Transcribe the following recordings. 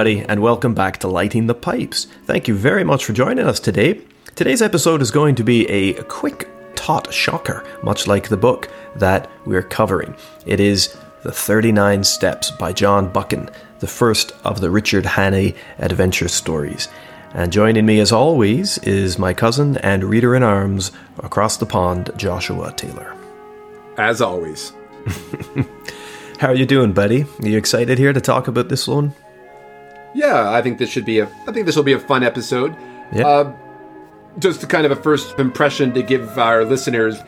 everybody, and welcome back to Lighting the Pipes. Thank you very much for joining us today. Today's episode is going to be a quick tot shocker, much like the book that we're covering. It is The 39 Steps by John Buchan, the first of the Richard Hannay adventure stories. And joining me, as always, is my cousin and reader in arms across the pond, Joshua Taylor. As always. How are you doing, buddy? Are you excited here to talk about this one? Yeah, I think this should be a. I think this will be a fun episode. Yeah. Uh, just kind of a first impression to give our listeners.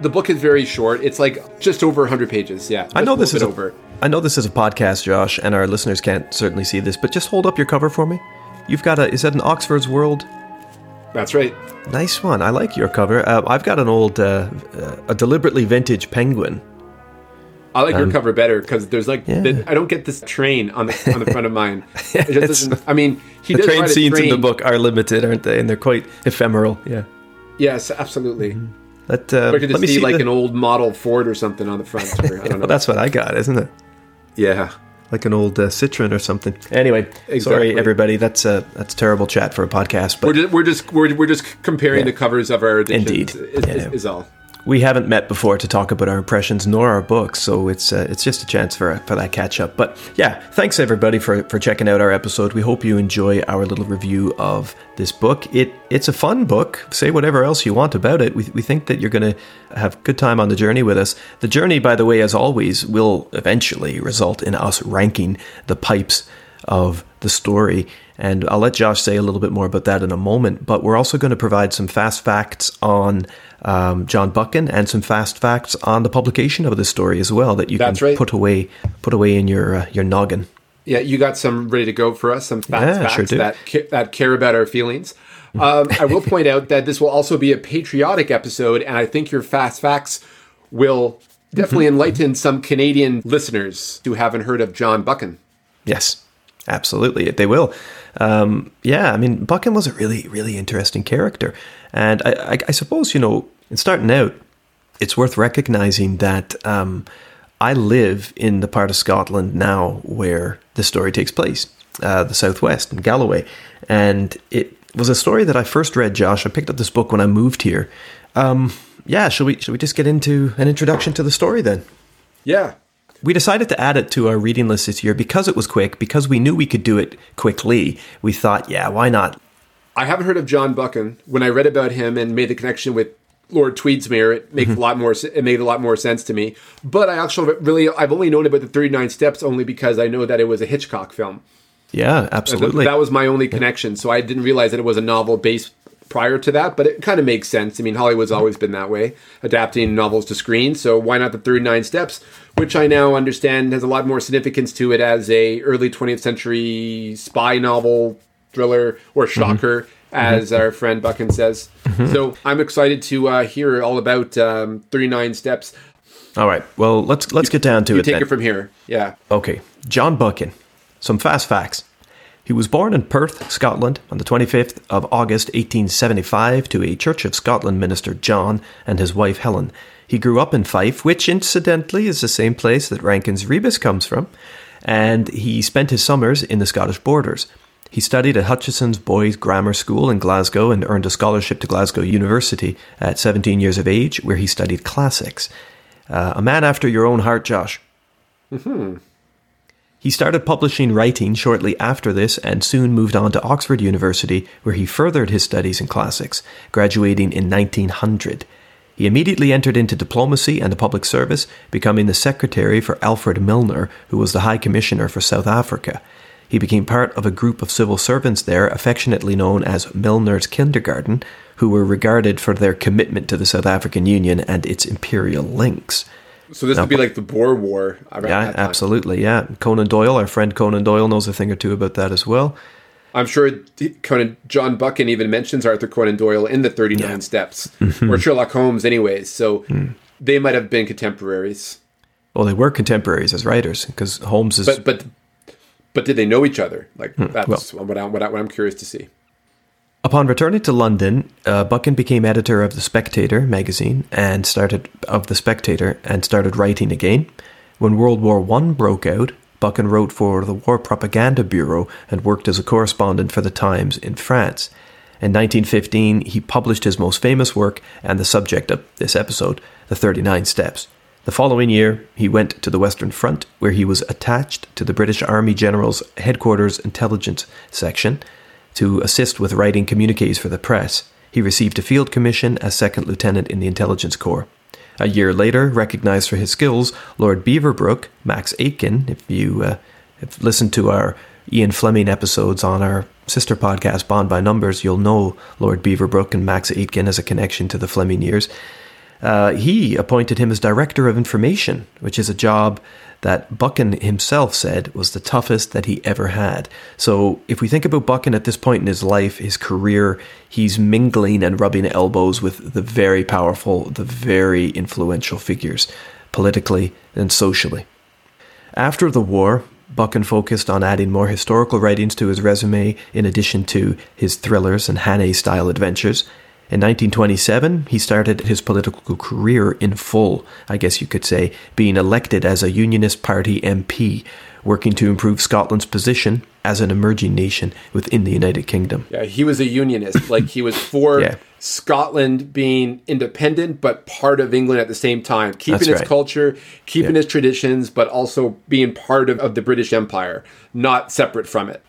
The book is very short. It's like just over 100 pages. Yeah, I know this is a, over. I know this is a podcast, Josh, and our listeners can't certainly see this, but just hold up your cover for me. You've got a. Is that an Oxford's World? That's right. Nice one. I like your cover. Uh, I've got an old, uh, uh, a deliberately vintage penguin. I like your cover better because there's like Um, yeah. the, I don't get this train on the on the front of mine. It just It's- doesn't. I mean, he The train a scenes in the book are limited, aren't they? And they're quite ephemeral. Yeah. Yes, absolutely. But, uh, let me see, like the- an old model Ford or something on the front. Or, I don't know. Well, that's what I got, isn't it? yeah. Like an old uh, Citroen or something. Anyway, sorry everybody. That's uh, that's terrible chat for a podcast. But We're just we're just we're, we're just comparing Yeah. the covers of our editions. Indeed. Is, Yeah. is, is all. We haven't met before to talk about our impressions nor our books, so it's uh, it's just a chance for for that catch up. But yeah, thanks everybody for for checking out our episode. We hope you enjoy our little review of this book. It it's a fun book. Say whatever else you want about it. We we think that you're going to have good time on the journey with us. The journey, by the way, as always, will eventually result in us ranking the pipes of the story. And I'll let Josh say a little bit more about that in a moment. But we're also going to provide some fast facts on um, John Buchan and some fast facts on the publication of the story as well that you That's can right. put away put away in your uh, your noggin. Yeah, you got some ready to go for us, some fast Yeah, facts sure that ca- that care about our feelings. Um, I will point out that this will also be a patriotic episode, and I think your fast facts will definitely Mm-hmm. enlighten some Canadian listeners who haven't heard of John Buchan. Yes, absolutely, they will. Um, yeah, I mean, Buchan was a really, really interesting character, and I, I, I suppose you know, in starting out, it's worth recognizing that um, I live in the part of Scotland now where the story takes place, uh, the southwest in Galloway, and it was a story that I first read. Josh, I picked up this book when I moved here. Um, yeah, shall we? Shall we just get into an introduction to the story then? Yeah, We decided to add it to our reading list this year because it was quick, because we knew we could do it quickly. We thought, yeah, why not? I haven't heard of John Buchan. When I read about him and made the connection with Lord Tweedsmuir, it makes a mm-hmm. lot more. It made a lot more sense to me. But I actually really, I've only known about the Thirty Nine Steps only because I know that it was a Hitchcock film. Yeah, absolutely. That was my only connection. So I didn't realize that it was a novel based prior to that, but it kind of makes sense. I mean, Hollywood's mm-hmm. always been that way, adapting novels to screen. So why not the 39 Steps, which I now understand has a lot more significance to it as a early 20th century spy novel, thriller, or shocker, as our friend Buchan says. So I'm excited to uh, hear all about um, 39 Steps. All right. Well, let's let's get down to You it take then. it from here. Yeah. Okay, John Buchan. Some fast facts. He was born in Perth, Scotland, on the 25th of August 1875 to a Church of Scotland minister, John, and his wife, Helen. He grew up in Fife, which incidentally is the same place that Rankin's Rebus comes from, and he spent his summers in the Scottish borders. He studied at Hutchesons' Boys Grammar School in Glasgow and earned a scholarship to Glasgow University at 17 years of age, where he studied classics. Uh, a man after your own heart, Josh. Mm-hmm. He started publishing writing shortly after this and soon moved on to Oxford University, where he furthered his studies in classics, graduating in 1900. He immediately entered into diplomacy and the public service, becoming the secretary for Alfred Milner, who was the High Commissioner for South Africa. He became part of a group of civil servants there, affectionately known as Milner's Kindergarten, who were regarded for their commitment to the South African Union and its imperial links. So this would be like the Boer War. Yeah, absolutely. Yeah. Conan Doyle, our friend Conan Doyle, knows a thing or two about that as well. I'm sure Conan John Buchan even mentions Arthur Conan Doyle in the 39 Yeah. Steps, Mm-hmm. or Sherlock Holmes, anyways. So Hmm. they might have been contemporaries, Well, they were contemporaries as writers because Holmes is. but but but did they know each other? Like Hmm. that's what, I, what, I, what I'm curious to see. Upon returning to London, uh, Buchan became editor of the Spectator magazine and started of the Spectator and started writing again. When World War One broke out, Buchan wrote for the War Propaganda Bureau and worked as a correspondent for the Times in France. In 1915, he published his most famous work and the subject of this episode, The 39 Steps. The following year, he went to the Western Front, where he was attached to the British Army General's Headquarters Intelligence Section to assist with writing communiques for the press. He received a field commission as second lieutenant in the Intelligence Corps. A year later, recognized for his skills, Lord Beaverbrook, Max Aitken, if you uh, have listened to our Ian Fleming episodes on our sister podcast, Bond by Numbers, you'll know Lord Beaverbrook and Max Aitken as a connection to the Fleming years. Uh, he appointed him as Director of Information, which is a job that Buchan himself said was the toughest that he ever had. So, if we think about Buchan at this point in his life, his career, he's mingling and rubbing elbows with the very powerful, the very influential figures, politically and socially. After the war, Buchan focused on adding more historical writings to his resume in addition to his thrillers and Hannay style adventures. In 1927, he started his political career in full, I guess you could say, being elected as a Unionist Party MP, working to improve Scotland's position as an emerging nation within the United Kingdom. Yeah, he was a Unionist. like he was for Yeah. Scotland being independent but part of England at the same time, keeping That's its right. culture, keeping its traditions, but also being part of, of the British Empire, not separate from it.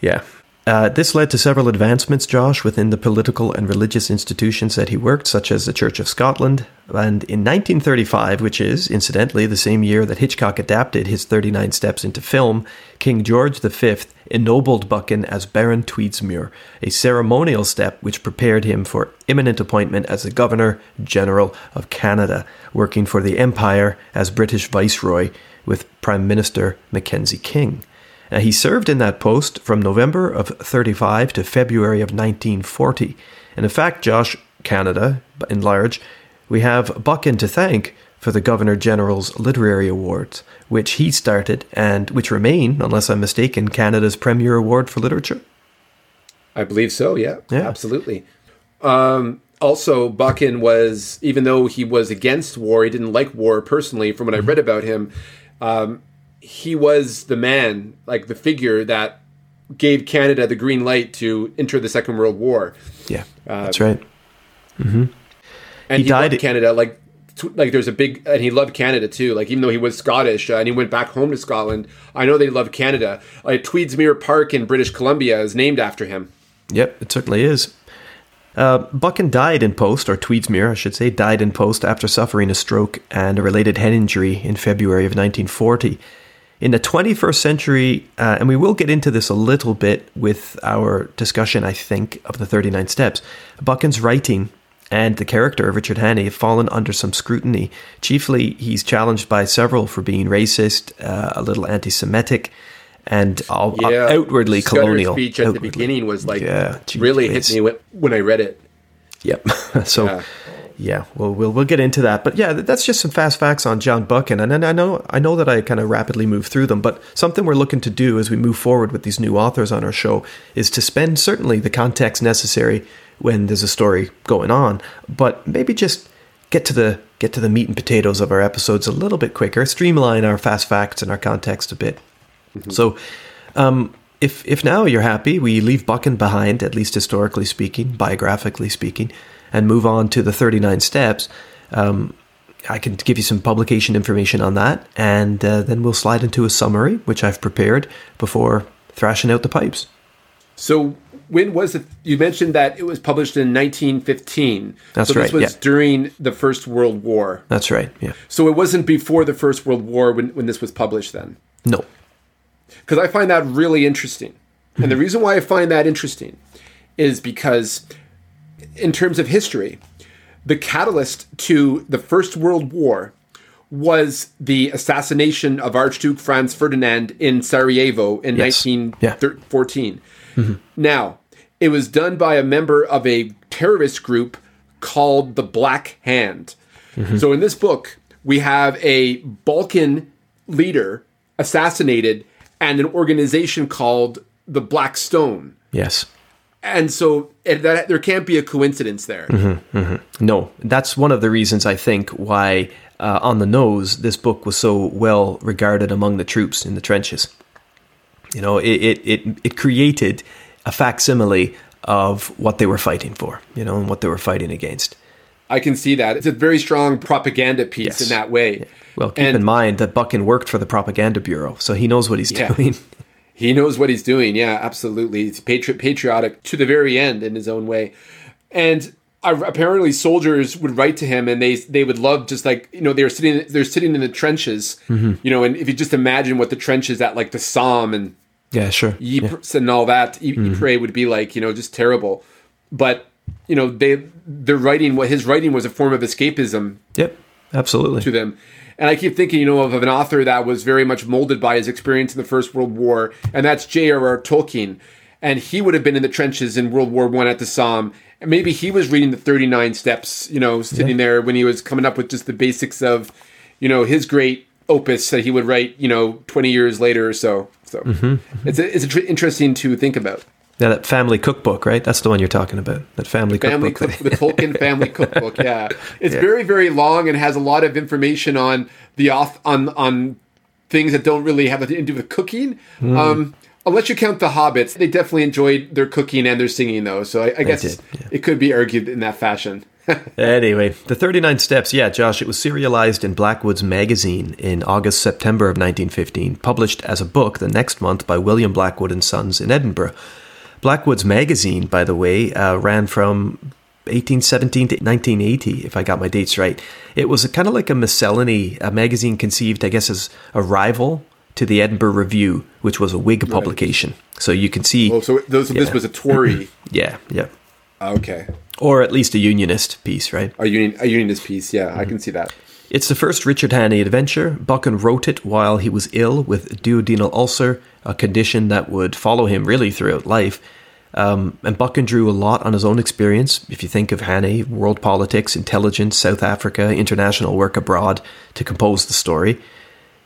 Yeah. Uh, this led to several advancements, Josh, within the political and religious institutions that he worked, such as the Church of Scotland. And in 1935, which is, incidentally, the same year that Hitchcock adapted his 39 Steps into film, King George V ennobled Buchan as Baron Tweedsmuir, a ceremonial step which prepared him for imminent appointment as the Governor General of Canada, working for the Empire as British Viceroy with Prime Minister Mackenzie King. Uh, he served in that post from November of 35 to February of 1940. And in fact, Josh, Canada, in large, we have Buchan to thank for the Governor General's Literary Awards, which he started and which remain, unless I'm mistaken, Canada's premier award for literature. I believe so. Yeah, Yeah. absolutely. Um, also, Buchan was, even though he was against war, he didn't like war personally. From what I read about him, um, he was the man, like the figure that gave Canada the green light to enter the Second World War. Yeah, that's right. and He he, died- loved Canada. Like, like there's a big, and he loved Canada too. Like, even though he was Scottish uh, and he went back home to Scotland, I know they love Canada. Like Tweedsmuir Park in British Columbia is named after him. Yep, it certainly is. Uh, Buchan died in post, or Tweedsmuir, I should say, died in post after suffering a stroke and a related head injury in February of 1940. In the 21st century, uh, and we will get into this a little bit with our discussion, I think, of the 39 Steps, Buchan's writing and the character of Richard Hannay have fallen under some scrutiny. Chiefly, he's challenged by several for being racist, uh, a little anti Semitic, and all, Yeah, outwardly Scudder's colonial. speech at the beginning was like Yeah, really hit me when, when I read it. Yep. so, Yeah. Yeah, well, we'll we'll get into that. But yeah, that's just some fast facts on John Buchan, and I know I know that I kind of rapidly move through them, but something we're looking to do as we move forward with these new authors on our show is to spend certainly the context necessary when there's a story going on, but maybe just get to the get to the meat and potatoes of our episodes a little bit quicker, streamline our fast facts and our context a bit. So, um, if if now you're happy, we leave Buchan behind, at least historically speaking, biographically speaking, and move on to the 39 steps. Um, I can give you some publication information on that, and uh, then we'll slide into a summary, which I've prepared before thrashing out the pipes. So when was it? You mentioned that it was published in 1915. That's so right, This was yeah. during the First World War. That's right. Yeah. So it wasn't before the First World War when, when this was published then. No. because I find that really interesting. And the reason why I find that interesting is because, in terms of history, the catalyst to the First World War was the assassination of Archduke Franz Ferdinand in Sarajevo in Yes. Yeah. 1914. Now, it was done by a member of a terrorist group called the Black Hand. Mm-hmm. So in this book, we have a Balkan leader assassinated and an organization called the Black Stone. Yes. And so and that there can't be a coincidence there. No, that's one of the reasons I think why, uh, on the nose, this book was so well regarded among the troops in the trenches. You know, it it it, it created a facsimile of what they were fighting for. You know, and what they were fighting against. I can see that. It's a very strong propaganda piece Yes. in that way. Well, keep And- in mind that Buchan worked for the propaganda bureau, so he knows what he's Yeah. doing. He knows what he's doing. Yeah, absolutely. He's patri- patriotic to the very end in his own way. And apparently, soldiers would write to him, and they they would love just like you know they're sitting they're sitting in the trenches, Mm-hmm. you know, and if you just imagine what the trenches at like the Somme and Yeah, sure. Ypres and all that, Y- Ypres would be like you know just terrible. But you know they they're writing what his writing was a form of escapism Yep, absolutely. to them. And I keep thinking, you know, of, of an author that was very much molded by his experience in the First World War, and that's J.R.R. Tolkien. And he would have been in the trenches in World War One at the Somme. And maybe he was reading the 39 steps, you know, sitting there when he was coming up with just the basics of, you know, his great opus that he would write, you know, 20 years later or so. So mm-hmm. it's, a, it's a tr- interesting to think about. Yeah, that family cookbook, right? That's the one you're talking about. That family, family cookbook. cook, the Tolkien family cookbook. Yeah, it's very very long and has a lot of information on the off on on things that don't really have anything to do with cooking. Hmm. Um, unless you count the hobbits, they definitely enjoyed their cooking and their singing though. So I, I guess did, yeah. it could be argued in that fashion. Anyway, the 39 Steps, yeah, Josh, it was serialized in Blackwood's magazine in August September of 1915, published as a book the next month by William Blackwood and Sons in Edinburgh. Blackwood's magazine, by the way, uh, ran from 1817 to 1980, if I got my dates right. It was a kind of like a miscellany, a magazine conceived, I guess, as a rival to the Edinburgh Review, which was a Whig publication. So you can see, Oh, so those, this Yeah. was a Tory. yeah, yeah, okay, or at least a Unionist piece, right? a union a unionist piece. Yeah, Mm-hmm. I can see that. It's the first Richard Hannay adventure. Buchan wrote it while he was ill with duodenal ulcer, a condition that would follow him really throughout life. Um, and Buchan drew a lot on his own experience. If you think of Hannay, world politics, intelligence, South Africa, international work abroad, to compose the story.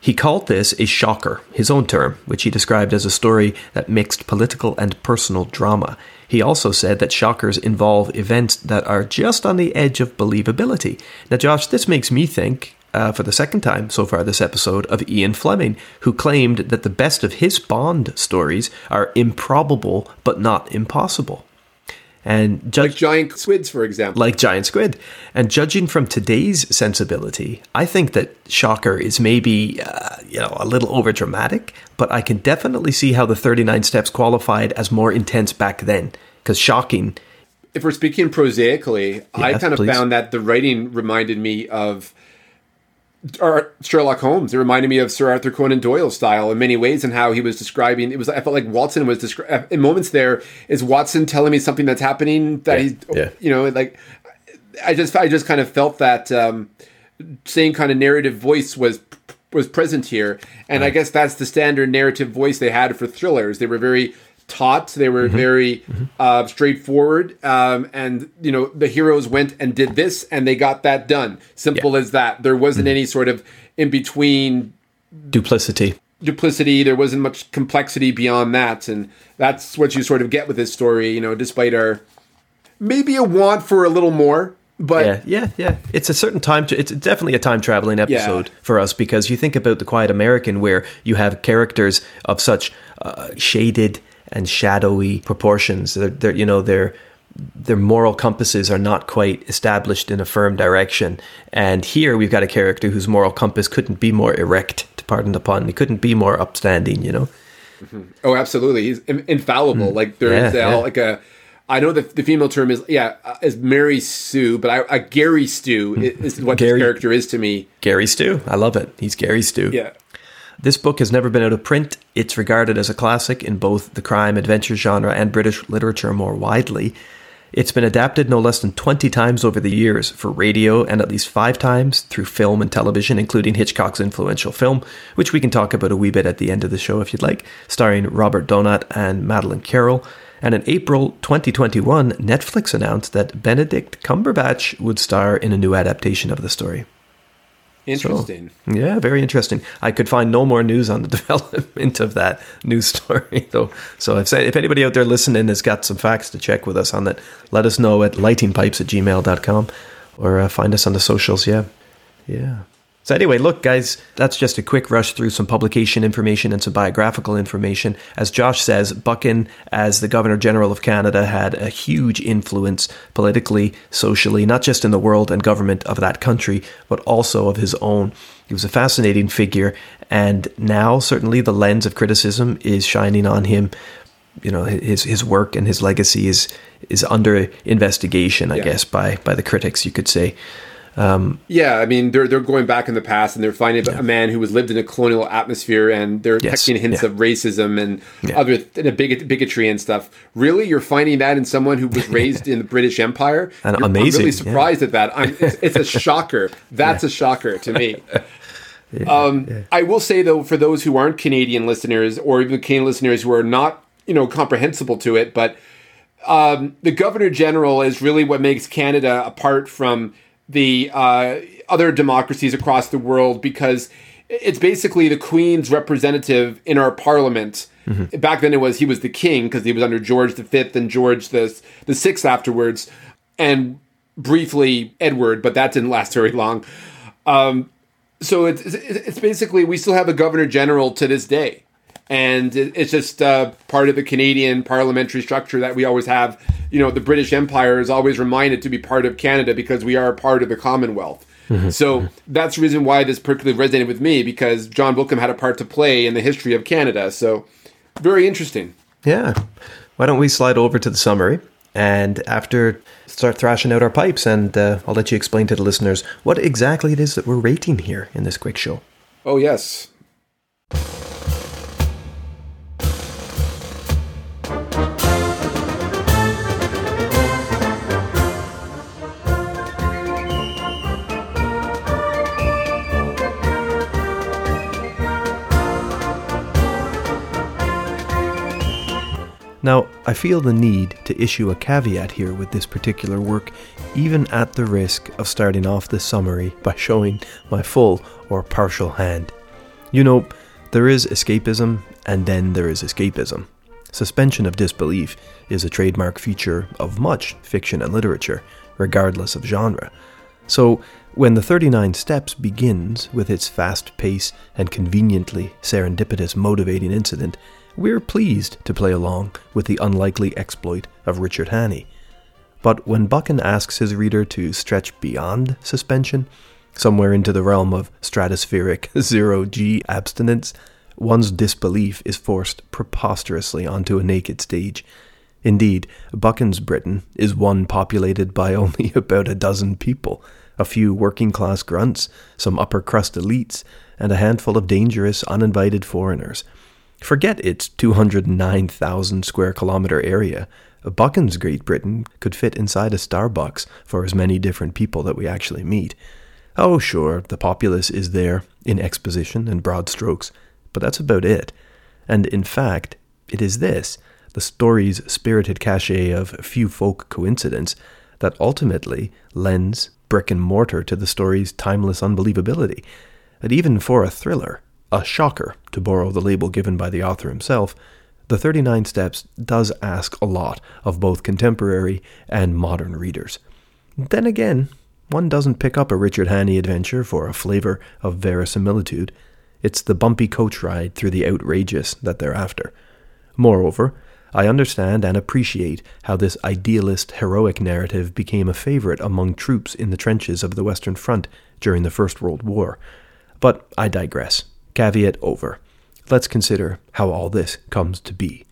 He called this a shocker, his own term, which he described as a story that mixed political and personal drama. He also said that shockers involve events that are just on the edge of believability. Now, Josh, this makes me think, uh, for the second time so far this episode, of Ian Fleming, who claimed that the best of his Bond stories are improbable but not impossible. And judge, Giant squids, for example. like giant squid. And judging from today's sensibility, I think that Shocker is maybe uh, you know a little over dramatic, but I can definitely see how the 39 steps qualified as more intense back then because shocking if we're speaking prosaically, I kind of please. found that the writing reminded me of or Sherlock Holmes. It reminded me of Sir Arthur Conan Doyle's style in many ways, and how he was describing. It was I felt like Watson was describing in moments. There is Watson telling me something that's happening that Yeah, he's, yeah. you know, like I just I just kind of felt that um, same kind of narrative voice was was present here, and I guess that's the standard narrative voice they had for thrillers. They were very taut. They were very uh, straightforward, um, and you know the heroes went and did this, and they got that done. Simple as that. There wasn't any sort of in between duplicity. duplicity. There wasn't much complexity beyond that, and that's what you sort of get with this story. You know, despite our maybe a want for a little more, but Yeah, yeah, yeah. It's a certain time. It's definitely a time traveling episode for us because you think about the Quiet American, where you have characters of such uh, shaded and shadowy proportions. They're, they're, you know, their their moral compasses are not quite established in a firm direction. And here we've got a character whose moral compass couldn't be more erect. To pardon the pun, he couldn't be more upstanding. You know. Oh, absolutely. He's in- infallible. Like there's. Yeah, uh, yeah. like a. I know that the female term is yeah uh, is Mary Sue, but I, a Gary Stew is, is what Gary- this character is to me. Gary Stew, I love it. He's Gary Stew. Yeah. This book has never been out of print. It's regarded as a classic in both the crime adventure genre and British literature more widely. It's been adapted no less than 20 times over the years for radio and at least five times through film and television, including Hitchcock's influential film, which we can talk about a wee bit at the end of the show if you'd like, starring Robert Donat and Madeleine Carroll. And in April 2021, Netflix announced that Benedict Cumberbatch would star in a new adaptation of the story. Interesting. So, yeah, very interesting. I could find no more news on the development of that news story, though. So if, if anybody out there listening has got some facts to check with us on that, let us know at lightingpipes at gmail.com or uh, find us on the socials. Yeah. Yeah. So, anyway, look, guys, that's just a quick rush through some publication information and some biographical information. As Josh says, Buchan, as the Governor General of Canada, had a huge influence politically, socially, not just in the world and government of that country, but also of his own. He was a fascinating figure, and now certainly the lens of criticism is shining on him. You know, his his work and his legacy is is under investigation, I yeah. guess, by by the critics, you could say. Um, yeah, I mean they're they're going back in the past and they're finding yeah. a man who was lived in a colonial atmosphere and they're yes. catching hints yeah. of racism and yeah. other th- bigot- bigotry and stuff. Really, you're finding that in someone who was raised in the British Empire? And you're, amazing. I'm really surprised at that. It's, it's, a shocker. That's a shocker to me. Um, I will say though, for those who aren't Canadian listeners or even Canadian listeners who are not you know comprehensible to it, but um, the Governor General is really what makes Canada apart from the uh, other democracies across the world because it's basically the Queen's representative in our parliament. Mm-hmm. Back then, it was he was the king because he was under George V and George the the Sixth afterwards, and briefly Edward, but that didn't last very long. Um, so it's it's basically we still have a governor general to this day and it's just uh, part of the Canadian parliamentary structure that we always have. You know, the British Empire is always reminded to be part of Canada because we are part of the Commonwealth. Mm-hmm. So that's the reason why this particularly resonated with me because John Buchan had a part to play in the history of Canada. So very interesting. Yeah. Why don't we slide over to the summary and after start thrashing out our pipes and uh, I'll let you explain to the listeners what exactly it is that we're rating here in this quick show. Oh, yes. Now, I feel the need to issue a caveat here with this particular work, even at the risk of starting off this summary by showing my full or partial hand. You know, there is escapism, and then there is escapism. Suspension of disbelief is a trademark feature of much fiction and literature, regardless of genre. So, when the 39 Steps begins with its fast pace and conveniently serendipitous motivating incident, we're pleased to play along with the unlikely exploit of Richard Hannay. But when Buchan asks his reader to stretch beyond suspension, somewhere into the realm of stratospheric zero G abstinence, one's disbelief is forced preposterously onto a naked stage. Indeed, Buchan's Britain is one populated by only about a dozen people a few working class grunts, some upper crust elites, and a handful of dangerous, uninvited foreigners. Forget its 209,000 square kilometre area. Buchan's Great Britain could fit inside a Starbucks for as many different people that we actually meet. Oh, sure, the populace is there in exposition and broad strokes, but that's about it. And in fact, it is this, the story's spirited cachet of few folk coincidence, that ultimately lends brick and mortar to the story's timeless unbelievability. And even for a thriller, a shocker, to borrow the label given by the author himself, The 39 Steps does ask a lot of both contemporary and modern readers. Then again, one doesn't pick up a Richard Hannay adventure for a flavour of verisimilitude. It's the bumpy coach ride through the outrageous that they're after. Moreover, I understand and appreciate how this idealist heroic narrative became a favourite among troops in the trenches of the Western Front during the First World War. But I digress. Caveat over. Let's consider how all this comes to be.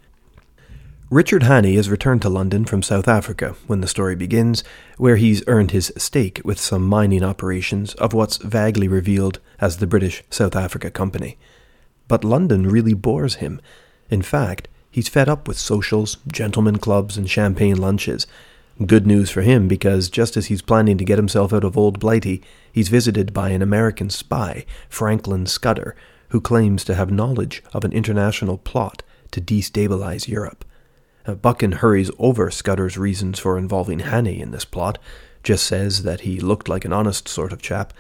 Richard Hannay is returned to London from South Africa when the story begins, where he's earned his stake with some mining operations of what's vaguely revealed as the British South Africa Company. But London really bores him. In fact, he's fed up with socials, gentlemen clubs, and champagne lunches. Good news for him because just as he's planning to get himself out of Old Blighty, he's visited by an American spy, Franklin Scudder, who claims to have knowledge of an international plot to destabilize Europe. Uh, Buchan hurries over Scudder's reasons for involving Hannay in this plot, just says that he looked like an honest sort of chap.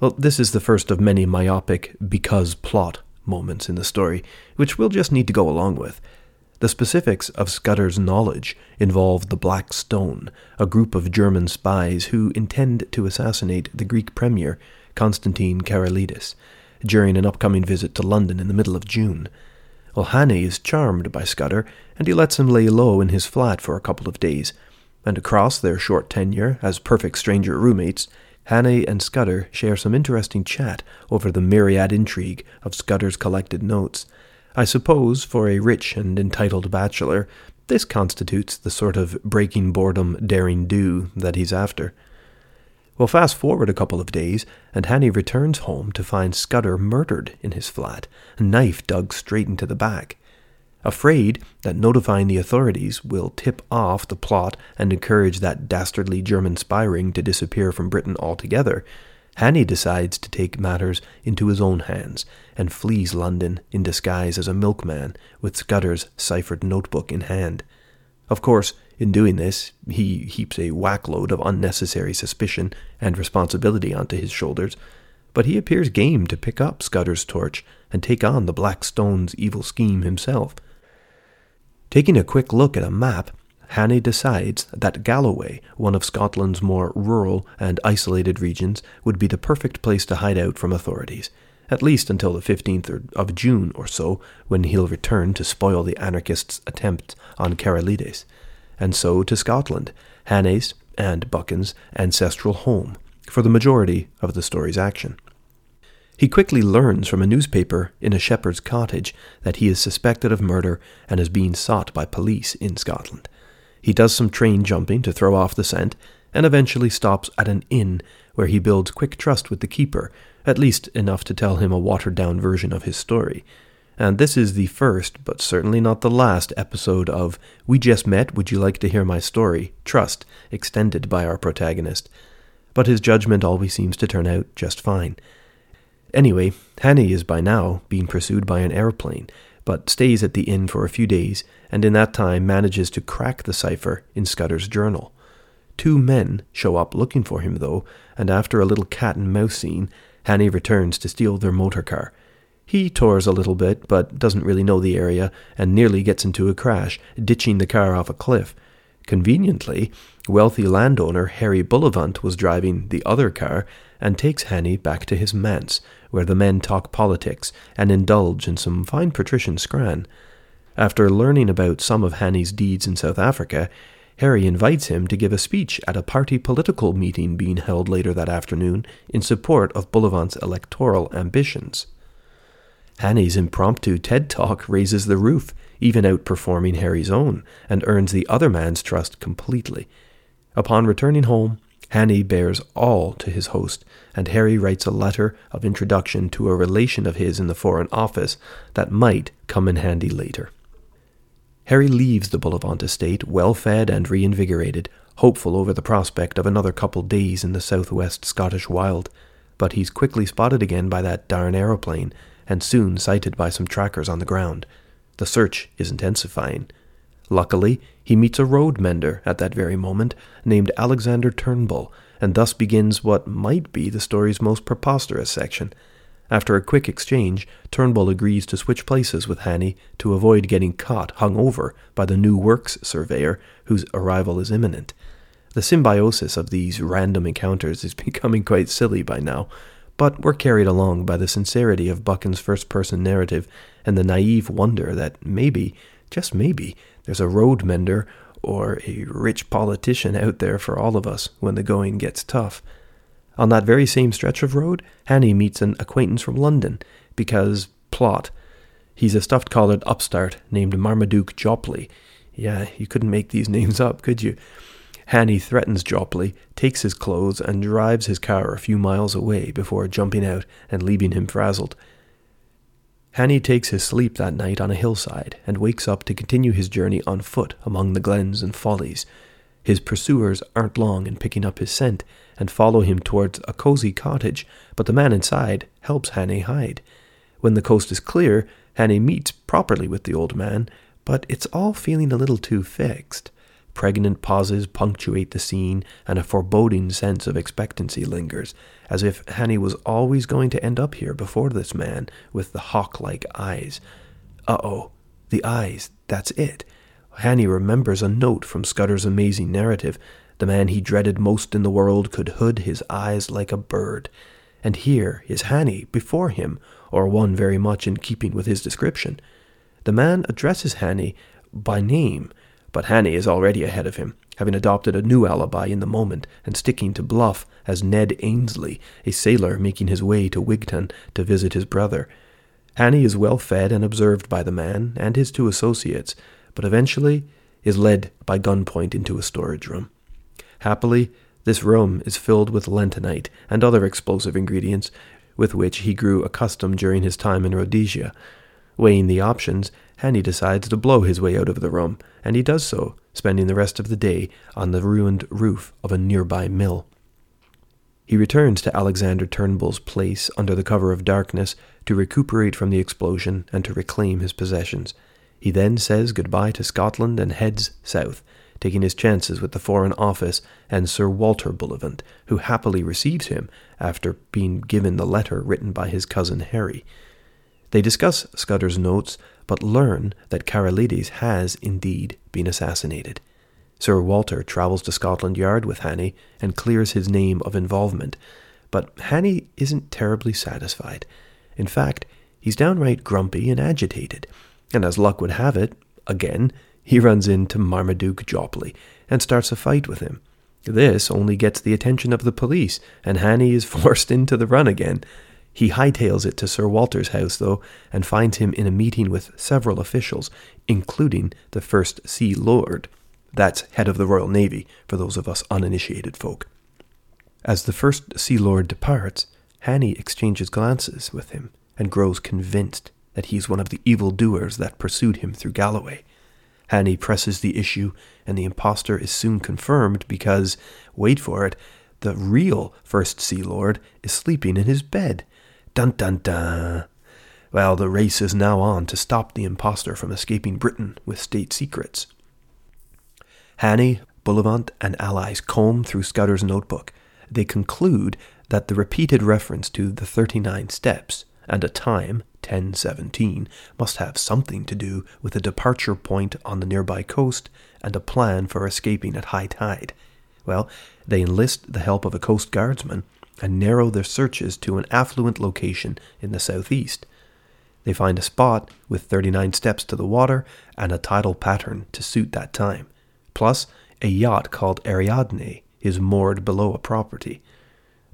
Well, this is the first of many myopic because plot moments in the story, which we'll just need to go along with. The specifics of Scudder's knowledge involve the Black Stone, a group of German spies who intend to assassinate the Greek premier, Constantine Karolides, during an upcoming visit to London in the middle of June. Hannay is charmed by Scudder, and he lets him lay low in his flat for a couple of days. And across their short tenure as perfect stranger roommates, Hannay and Scudder share some interesting chat over the myriad intrigue of Scudder's collected notes I suppose for a rich and entitled bachelor, this constitutes the sort of breaking boredom daring do that he's after. Well, fast forward a couple of days, and Hannay returns home to find Scudder murdered in his flat, a knife dug straight into the back. Afraid that notifying the authorities will tip off the plot and encourage that dastardly German spy ring to disappear from Britain altogether, Hannay decides to take matters into his own hands and flees London in disguise as a milkman with Scudder's ciphered notebook in hand. Of course, in doing this, he heaps a whackload of unnecessary suspicion and responsibility onto his shoulders, but he appears game to pick up Scudder's torch and take on the Black Stone's evil scheme himself. Taking a quick look at a map, Hannay decides that Galloway, one of Scotland's more rural and isolated regions, would be the perfect place to hide out from authorities, at least until the 15th of June or so, when he'll return to spoil the anarchists' attempt on Karolides, and so to Scotland, Hannay's and Buchan's ancestral home, for the majority of the story's action. He quickly learns from a newspaper in a shepherd's cottage that he is suspected of murder and is being sought by police in Scotland. He does some train jumping to throw off the scent, and eventually stops at an inn where he builds quick trust with the keeper, at least enough to tell him a watered down version of his story. And this is the first, but certainly not the last, episode of We Just Met, Would You Like to Hear My Story? Trust, extended by our protagonist. But his judgment always seems to turn out just fine. Anyway, Hannay is by now being pursued by an airplane, but stays at the inn for a few days, and in that time manages to crack the cipher in Scudder's journal. Two men show up looking for him, though, and after a little cat and mouse scene, Hannay returns to steal their motor car. He tours a little bit, but doesn't really know the area, and nearly gets into a crash, ditching the car off a cliff. Conveniently, wealthy landowner Harry Bullivant was driving the other car and takes Hannay back to his manse, where the men talk politics and indulge in some fine patrician scran. After learning about some of Hannay's deeds in South Africa, Harry invites him to give a speech at a party political meeting being held later that afternoon in support of Bullivant's electoral ambitions. Hannay's impromptu TED talk raises the roof, even outperforming Harry's own, and earns the other man's trust completely. Upon returning home, Hannay bears all to his host, and Harry writes a letter of introduction to a relation of his in the Foreign Office that might come in handy later. Harry leaves the Bullivant estate well fed and reinvigorated, hopeful over the prospect of another couple days in the southwest Scottish wild, but he's quickly spotted again by that darn aeroplane, and soon sighted by some trackers on the ground. The search is intensifying. Luckily, he meets a road mender at that very moment named Alexander Turnbull, and thus begins what might be the story's most preposterous section. After a quick exchange, Turnbull agrees to switch places with Hannay to avoid getting caught hung over by the new works surveyor whose arrival is imminent. The symbiosis of these random encounters is becoming quite silly by now, but we're carried along by the sincerity of Buchan's first person narrative and the naive wonder that maybe, just maybe, there's a road mender or a rich politician out there for all of us when the going gets tough. On that very same stretch of road, Hannay meets an acquaintance from London because, plot, he's a stuffed collared upstart named Marmaduke Jopley. Yeah, you couldn't make these names up, could you? Hannay threatens Jopley, takes his clothes, and drives his car a few miles away before jumping out and leaving him frazzled. Hannay takes his sleep that night on a hillside and wakes up to continue his journey on foot among the glens and follies. His pursuers aren't long in picking up his scent and follow him towards a cozy cottage, but the man inside helps Hannay hide. When the coast is clear, Hannay meets properly with the old man, but it's all feeling a little too fixed. Pregnant pauses punctuate the scene, and a foreboding sense of expectancy lingers, as if Hannay was always going to end up here before this man with the hawk like eyes. Uh oh, the eyes, that's it. Hannay remembers a note from Scudder's amazing narrative. The man he dreaded most in the world could hood his eyes like a bird. And here is Hannay before him, or one very much in keeping with his description. The man addresses Hannay by name, but Hannay is already ahead of him, having adopted a new alibi in the moment and sticking to bluff as Ned Ainslie, a sailor making his way to Wigtown to visit his brother. Hannay is well fed and observed by the man and his two associates, but eventually is led by gunpoint into a storage room. Happily, this room is filled with lentonite and other explosive ingredients with which he grew accustomed during his time in Rhodesia. Weighing the options, Hannay decides to blow his way out of the room, and he does so, spending the rest of the day on the ruined roof of a nearby mill. He returns to Alexander Turnbull's place under the cover of darkness to recuperate from the explosion and to reclaim his possessions. He then says goodbye to Scotland and heads south, taking his chances with the Foreign Office and Sir Walter Bullivant, who happily receives him after being given the letter written by his cousin Harry. They discuss Scudder's notes, but learn that Karolides has indeed been assassinated. Sir Walter travels to Scotland Yard with Hannay and clears his name of involvement, but Hannay isn't terribly satisfied. In fact, he's downright grumpy and agitated, and as luck would have it, again, he runs into Marmaduke Jopley and starts a fight with him. This only gets the attention of the police, and Hannay is forced into the run again. He hightails it to Sir Walter's house, though, and finds him in a meeting with several officials, including the First Sea Lord. That's head of the Royal Navy, for those of us uninitiated folk. As the First Sea Lord departs, Hannay exchanges glances with him and grows convinced that he's one of the evil doers that pursued him through Galloway. Hannay presses the issue, and the impostor is soon confirmed because, wait for it, the real First Sea Lord is sleeping in his bed. Dun dun dun. Well, the race is now on to stop the impostor from escaping Britain with state secrets. Hannay, Bullivant, and allies comb through Scudder's notebook. They conclude that the repeated reference to the 39 steps and a time 1017 must have something to do with a departure point on the nearby coast and a plan for escaping at high tide. Well, they enlist the help of a coast guardsman and narrow their searches to an affluent location in the southeast. They find a spot with 39 steps to the water and a tidal pattern to suit that time. Plus, a yacht called Ariadne is moored below a property.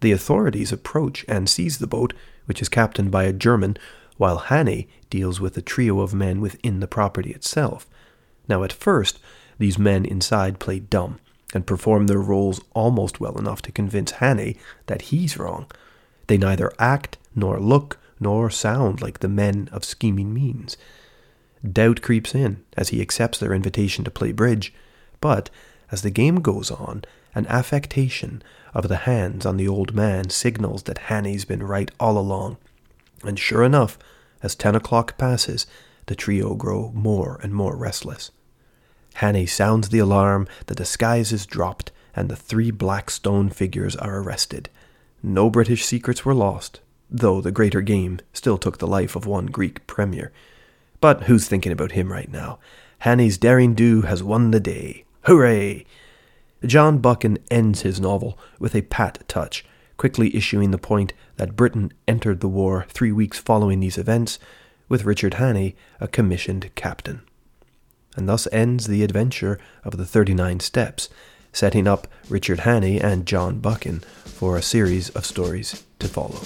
The authorities approach and seize the boat, which is captained by a German while Hannay deals with a trio of men within the property itself. Now, at first, these men inside play dumb and perform their roles almost well enough to convince Hannay that he's wrong. They neither act, nor look, nor sound like the men of scheming means. Doubt creeps in as he accepts their invitation to play bridge, but as the game goes on, an affectation of the hands on the old man signals that Hannay's been right all along and sure enough, as ten o'clock passes, the trio grow more and more restless. Hannay sounds the alarm, the disguise is dropped, and the three black stone figures are arrested. No British secrets were lost, though the greater game still took the life of one Greek premier. But who's thinking about him right now? Hannay's daring do has won the day. Hooray! John Buchan ends his novel with a pat touch, quickly issuing the point that Britain entered the war three weeks following these events, with Richard Hannay a commissioned captain. And thus ends the adventure of the 39 Steps, setting up Richard Hannay and John Buchan for a series of stories to follow.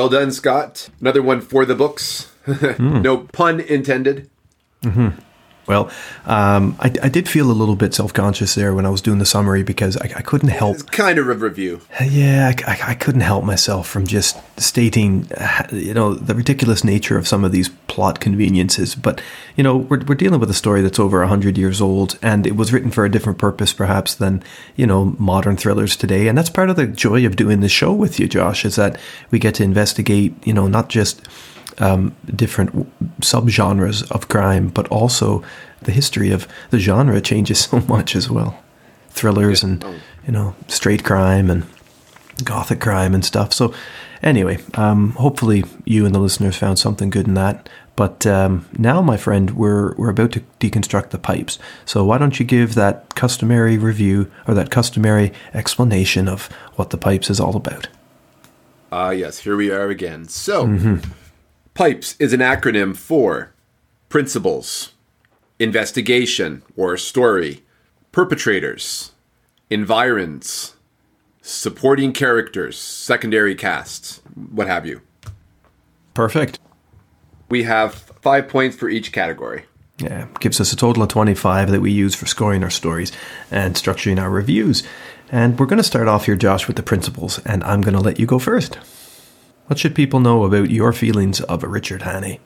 Well done, Scott. Another one for the books. mm. no pun intended. Mm-hmm. Well, um, I, I, did feel a little bit self conscious there when I was doing the summary because I, I couldn't help. It's kind of a review. Yeah, I, I, couldn't help myself from just stating, you know, the ridiculous nature of some of these plot conveniences. But, you know, we're, we're dealing with a story that's over 100 years old and it was written for a different purpose, perhaps, than, you know, modern thrillers today. And that's part of the joy of doing this show with you, Josh, is that we get to investigate, you know, not just um, different subgenres of crime, but also the history of the genre changes so much as well. Thrillers and you know straight crime and gothic crime and stuff. So anyway, um, hopefully you and the listeners found something good in that. But um, now, my friend, we're we're about to deconstruct the pipes. So why don't you give that customary review or that customary explanation of what the pipes is all about? Ah, uh, yes, here we are again. So. Mm-hmm PIPES is an acronym for Principles, Investigation or Story, Perpetrators, Environs, Supporting Characters, Secondary Casts, what have you. Perfect. We have five points for each category. Yeah, gives us a total of 25 that we use for scoring our stories and structuring our reviews. And we're going to start off here, Josh, with the principles, and I'm going to let you go first. What should people know about your feelings of Richard Hannay?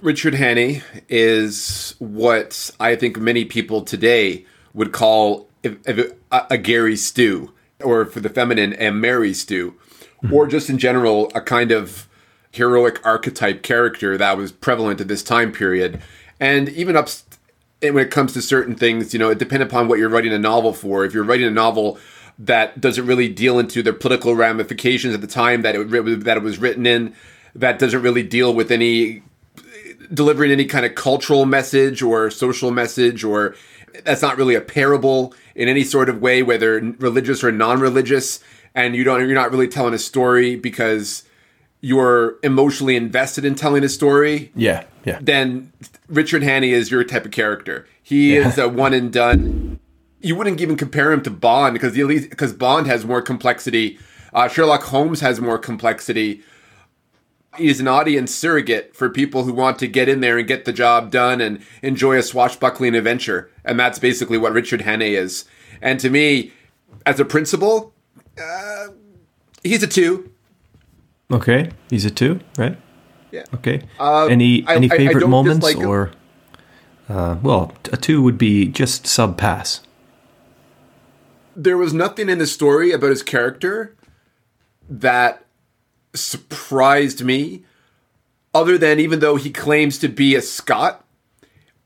Richard Hannay is what I think many people today would call a, Gary Stu, or for the feminine, a Mary Stu, mm-hmm. or just in general, a kind of heroic archetype character that was prevalent at this time period. And even up when it comes to certain things, you know, it depends upon what you're writing a novel for. If you're writing a novel that doesn't really deal into their political ramifications at the time that it that it was written in. That doesn't really deal with any delivering any kind of cultural message or social message or that's not really a parable in any sort of way whether religious or non-religious and you don't you're not really telling a story because you're emotionally invested in telling a story yeah yeah then richard hannay is your type of character he yeah. is a one and done you wouldn't even compare him to Bond because the because Bond has more complexity. Uh, Sherlock Holmes has more complexity. He's an audience surrogate for people who want to get in there and get the job done and enjoy a swashbuckling adventure, and that's basically what Richard Hannay is. And to me, as a principal, uh, he's a two. Okay, he's a two, right? Yeah. Okay. Uh, any any I, favorite I, I moments or? Uh, well, a two would be just sub pass there was nothing in the story about his character that surprised me other than even though he claims to be a Scot,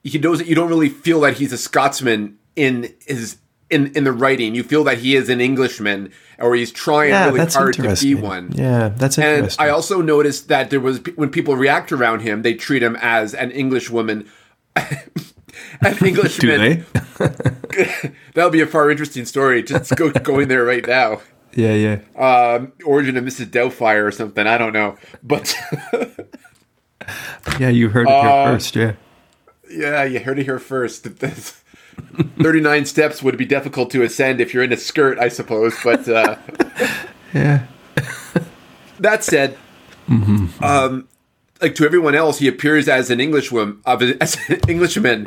he knows that you don't really feel that he's a Scotsman in his in in the writing. You feel that he is an Englishman or he's trying yeah, really hard to be one. Yeah, that's interesting. And I also noticed that there was when people react around him, they treat him as an English woman. an Englishman. That'll be a far interesting story. Just go going there right now. Yeah, yeah. Um, Origin of Mrs. Doubtfire or something. I don't know, but yeah, you heard it uh, here first. Yeah, yeah, you heard it here first. Thirty-nine steps would be difficult to ascend if you're in a skirt, I suppose. But uh, yeah. that said, mm-hmm. um, like to everyone else, he appears as an Englishman. As an Englishman,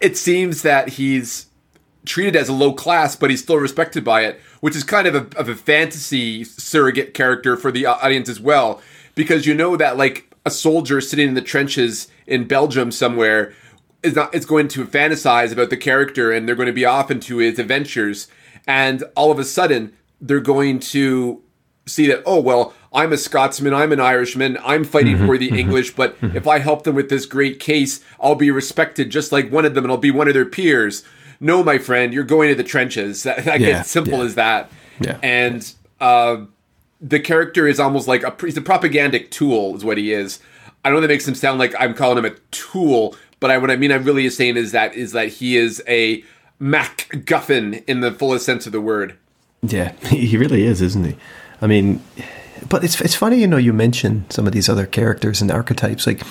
it seems that he's treated as a low class, but he's still respected by it, which is kind of a, of a fantasy surrogate character for the uh, audience as well, because you know that like a soldier sitting in the trenches in Belgium somewhere is not is going to fantasize about the character, and they're going to be off into his adventures, and all of a sudden they're going to see that oh well I'm a Scotsman, I'm an Irishman, I'm fighting mm-hmm, for the mm-hmm, English, but mm-hmm. if I help them with this great case, I'll be respected just like one of them and I'll be one of their peers. No, my friend, you're going to the trenches. That, yeah, simple yeah. as that. Yeah. And uh, the character is almost like a he's a propagandic tool, is what he is. I know that makes him sound like I'm calling him a tool, but I, what I mean I'm really saying is that is that he is a MacGuffin in the fullest sense of the word. Yeah, he really is, isn't he? I mean, but it's it's funny, you know, you mention some of these other characters and archetypes. Like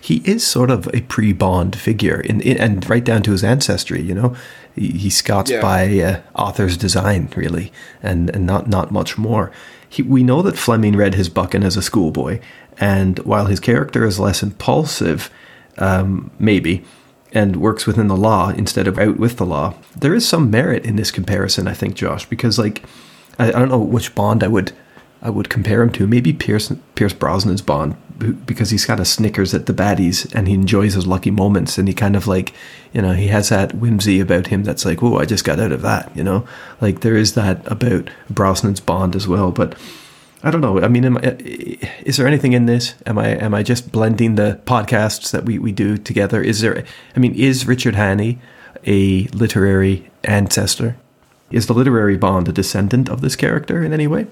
he is sort of a pre-Bond figure, in, in and right down to his ancestry. You know, he, he's Scots yeah. by uh, author's design, really, and and not not much more. He, we know that Fleming read his Buchan as a schoolboy, and while his character is less impulsive, um, maybe and works within the law instead of out with the law. There is some merit in this comparison, I think, Josh, because like I, I don't know which Bond I would I would compare him to. Maybe Pierce Pierce Brosnan's Bond because he's kind of snickers at the baddies and he enjoys his lucky moments and he kind of like you know he has that whimsy about him that's like oh I just got out of that you know? Like there is that about Brosnan's Bond as well but I don't know. I mean I, is there anything in this? Am I am I just blending the podcasts that we, we do together? Is there I mean is Richard Hannay a literary ancestor? Is the literary Bond a descendant of this character in any way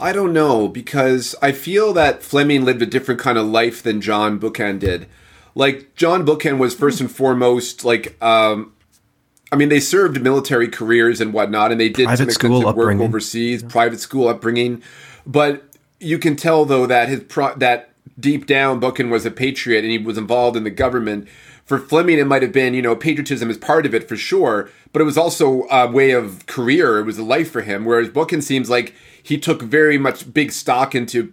I don't know because I feel that Fleming lived a different kind of life than John Buchan did. Like John Buchan was first and foremost like um I mean they served military careers and whatnot and they did private some extensive work overseas, yeah. private school upbringing. But you can tell though that his pro- that deep down Buchan was a patriot and he was involved in the government. For Fleming, it might have been, you know, patriotism is part of it for sure, but it was also a way of career. It was a life for him. Whereas Buchan seems like he took very much big stock into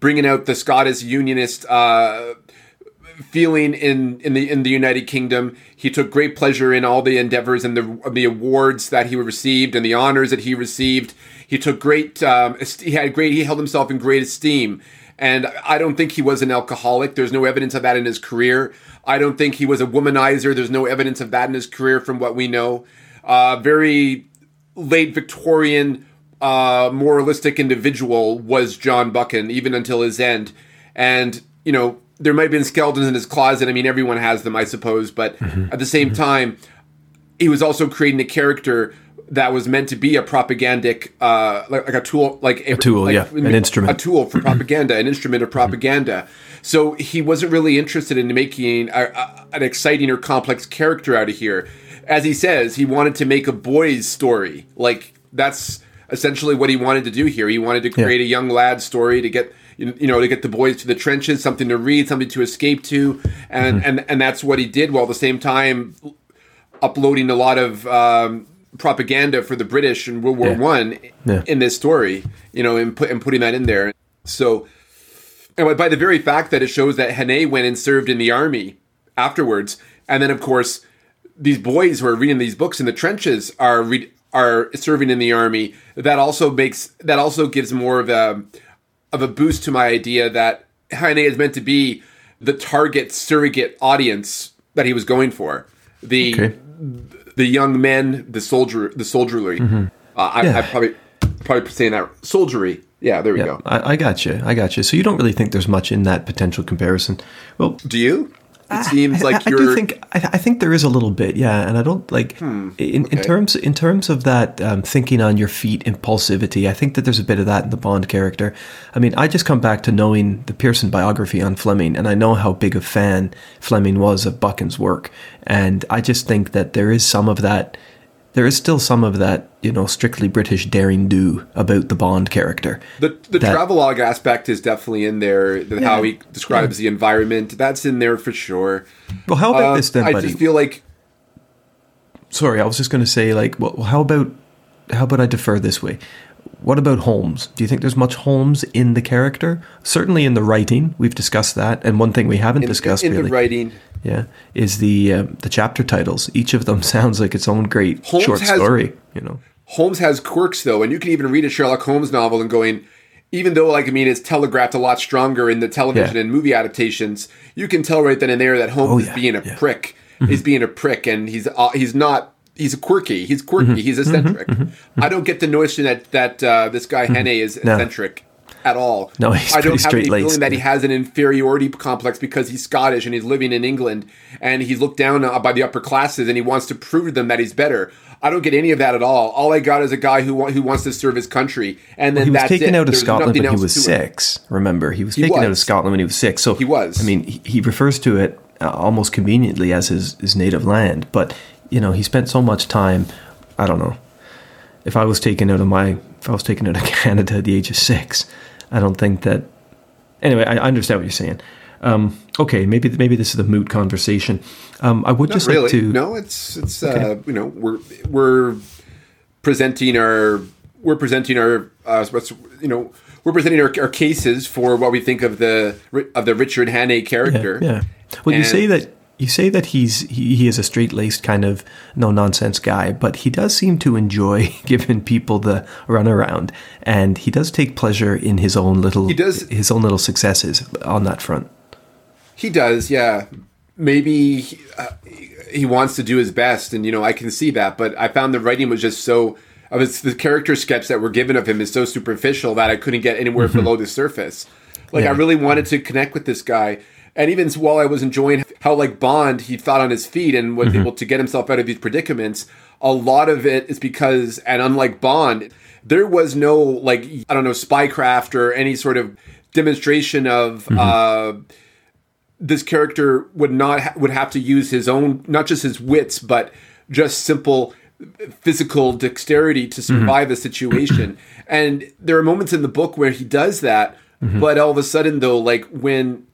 bringing out the Scottish Unionist uh, feeling in in the in the United Kingdom. He took great pleasure in all the endeavors and the the awards that he received and the honors that he received. He took great. Um, he had great. He held himself in great esteem. And I don't think he was an alcoholic. There's no evidence of that in his career. I don't think he was a womanizer. There's no evidence of that in his career from what we know. Uh, very late Victorian uh, moralistic individual was John Buchan, even until his end. And, you know, there might have been skeletons in his closet. I mean, everyone has them, I suppose. But mm-hmm. at the same mm-hmm. time, he was also creating a character that was meant to be a propagandic, uh, like, like a tool, like a, a tool, like, yeah, an instrument, a tool for propaganda, an instrument of mm-hmm. propaganda. So he wasn't really interested in making a, a, an exciting or complex character out of here. As he says, he wanted to make a boy's story. Like that's essentially what he wanted to do here. He wanted to create yeah. a young lad story to get you know to get the boys to the trenches, something to read, something to escape to, and mm-hmm. and and that's what he did. While at the same time uploading a lot of um, propaganda for the British in World War yeah. One yeah. in this story, you know, and, put, and putting that in there. So, and by the very fact that it shows that Hannay went and served in the army afterwards, and then of course these boys who are reading these books in the trenches are read are serving in the army, that also makes that also gives more of a of a boost to my idea that Hannay is meant to be the target surrogate audience that he was going for. The okay. the young men, the soldier, the soldierly. Mm-hmm. Uh, I, yeah. I probably probably saying that soldiery. Yeah, there we yeah, go. I, I got you. I got you. So you don't really think there's much in that potential comparison. Well, do you? It seems like I, you're. I do think I, I, think there is a little bit, yeah, and I don't like hmm, in, okay. in terms in terms of that um, thinking on your feet impulsivity. I think that there's a bit of that in the Bond character. I mean, I just come back to knowing the Pearson biography on Fleming, and I know how big a fan Fleming was of Buchan's work, and I just think that there is some of that there is still some of that, you know, strictly British daring do about the Bond character. The the that, travelogue aspect is definitely in there. The, yeah, how he describes yeah. the environment, that's in there for sure. Well, how about uh, this then, buddy? I just feel like. Sorry, I was just going to say, like, well, how about how about I defer this way? What about Holmes? Do you think there's much Holmes in the character? Certainly in the writing, we've discussed that, and one thing we haven't in, discussed in really, the writing, yeah, is the uh, the chapter titles. Each of them sounds like its own great Holmes short has, story. You know, Holmes has quirks though, and you can even read a Sherlock Holmes novel and going, even though like I mean it's telegraphed a lot stronger in the television yeah. and movie adaptations, you can tell right then and there that Holmes oh, yeah, is being a yeah. prick. Mm-hmm. He's being a prick, and he's uh, he's not he's quirky. He's quirky. Mm-hmm. He's eccentric. Mm-hmm. mm-hmm. I don't get the notion that that uh, this guy mm-hmm. Hannay is eccentric no. at all. No, he's I don't have any feeling that he has an inferiority complex because he's Scottish and he's living in England and he's looked down by the upper classes and he wants to prove to them that he's better. I don't get any of that at all. All I got is a guy who who wants to serve his country, and then well, he was taken it. out of There's Scotland when he was six. Remember, he was he taken was. out of Scotland when he was six. So he was. I mean, he, he refers to it uh, almost conveniently as his, his native land, but you know, he spent so much time. I don't know. If I was taken out of my, if I was taken out of Canada at the age of six, I don't think that. Anyway, I, understand what you're saying. Um, okay, maybe maybe this is a moot conversation. Um, I would Not just really. like to. No, it's it's okay. uh, you know we're we're presenting our we're presenting our uh, what's you know we're presenting our, our, cases for what we think of the of the Richard Hannay character. Yeah. yeah. Well, and, you say that you say that he's he, he is a straight laced kind of no nonsense guy, but he does seem to enjoy giving people the runaround, and he does take pleasure in his own little He does- his own little successes on that front. He does, yeah. Maybe he, uh, he wants to do his best, and you know I can see that. But I found the writing was just so. Of his, the character sketch that were given of him is so superficial that I couldn't get anywhere below the surface. Like I really wanted to connect with this guy, and even while I was enjoying how like Bond he thought on his feet and was mm-hmm. able to get himself out of these predicaments, a lot of it is because, and unlike Bond, there was no like I don't know spycraft or any sort of demonstration of. Mm-hmm. uh this character would not ha- would have to use his own not just his wits but just simple physical dexterity to mm-hmm. survive a situation. And there are moments in the book where he does that but all of a sudden though like when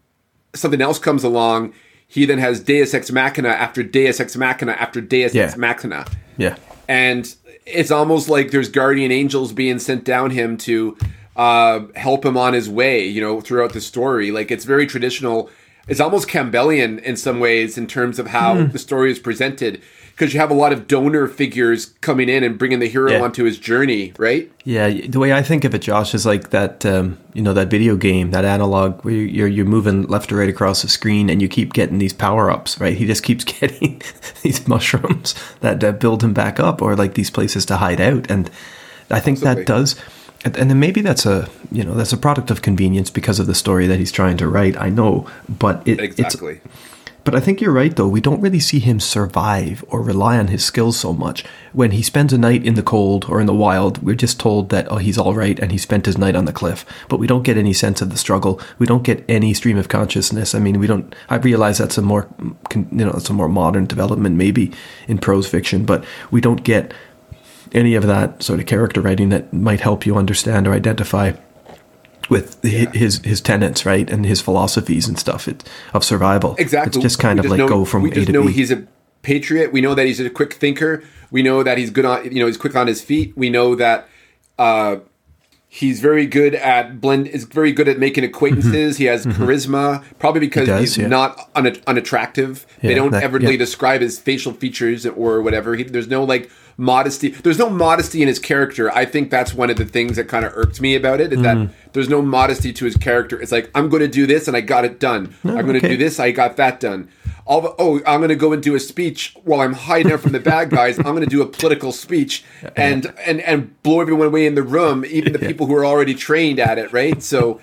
something else comes along he then has deus ex machina after deus ex machina after deus Yeah. ex machina. Yeah, and it's almost like there's guardian angels being sent down him to uh, help him on his way you know throughout the story. Like it's very traditional. It's almost campbellian in some ways in terms of how the story is presented because you have a lot of donor figures coming in and bringing the hero Yeah. onto his journey right yeah. The way I think of it, Josh, is like that. Um, you know, that video game, that analog where you're you're moving left or right across the screen, and you keep getting these power ups. Right? He just keeps getting these mushrooms that uh, build him back up, or like these places to hide out. And I think Absolutely. that does. And then maybe that's a you know that's a product of convenience because of the story that he's trying to write. I know, but it, it's exactly But I think you're right, though. We don't really see him survive or rely on his skills so much. When he spends a night in the cold or in the wild, we're just told that, oh, he's all right and he spent his night on the cliff. But we don't get any sense of the struggle. We don't get any stream of consciousness. I mean, we don't. I realize that's a more, you know, it's a more modern development maybe in prose fiction, but we don't get any of that sort of character writing that might help you understand or identify with hi- his his tenets, right, and his philosophies and stuff it, of survival. Exactly. It's just kind We of like know, go from we A just to know B. he's a patriot. We know that he's a quick thinker. We know that he's good on you know he's quick on his feet. We know that uh, he's very good at blend. Is very good at making acquaintances. He has charisma, probably because Mm-hmm. does, he's yeah. not un- unattractive. they don't that- ever yeah. really describe his facial features or whatever. He, there's no like modesty. There's no modesty in his character. I think that's one of the things that kind of irked me about it is Mm-hmm. that there's no modesty to his character. It's like I'm going to do this and I got it done. I'm going to okay. do this. I got that done. Oh, I'm going to go and do a speech while I'm hiding out from the bad guys. I'm going to do a political speech and and and blow everyone away in the room, even the people who are already trained at it. Right. So,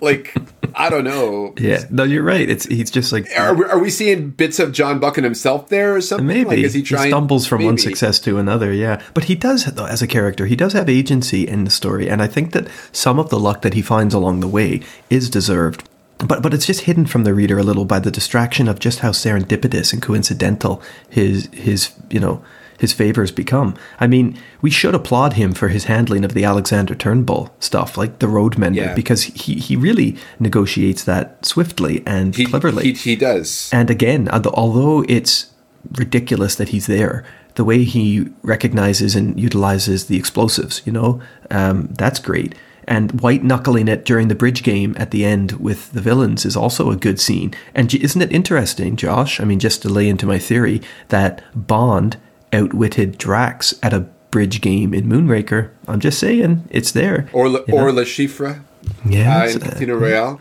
like, I don't know. yeah, no, you're right. It's he's just like Are, we- are we seeing bits of John Buchan himself there or something? maybe Like, is he he, trying? stumbles from one success to another. Yeah, but he does though as a character. He does have agency in the story, and I think that some of the luck that he finds along the way is deserved. But but it's just hidden from the reader a little by the distraction of just how serendipitous and coincidental his his you know his favors become. I mean, we should applaud him for his handling of the Alexander Turnbull stuff, like the road mender, Yeah. because he, he really negotiates that swiftly and He, cleverly. he, he does. And again, although it's ridiculous that he's there, the way he recognizes and utilizes the explosives, you know, um, that's great. And white knuckling it during the bridge game at the end with the villains is also a good scene. And isn't it interesting, Josh? I mean, just to lay into my theory that Bond outwitted Drax at a bridge game in Moonraker. I'm just saying, it's there. Or know? or Le Chiffre. yeah, uh, in uh, Casino Royale.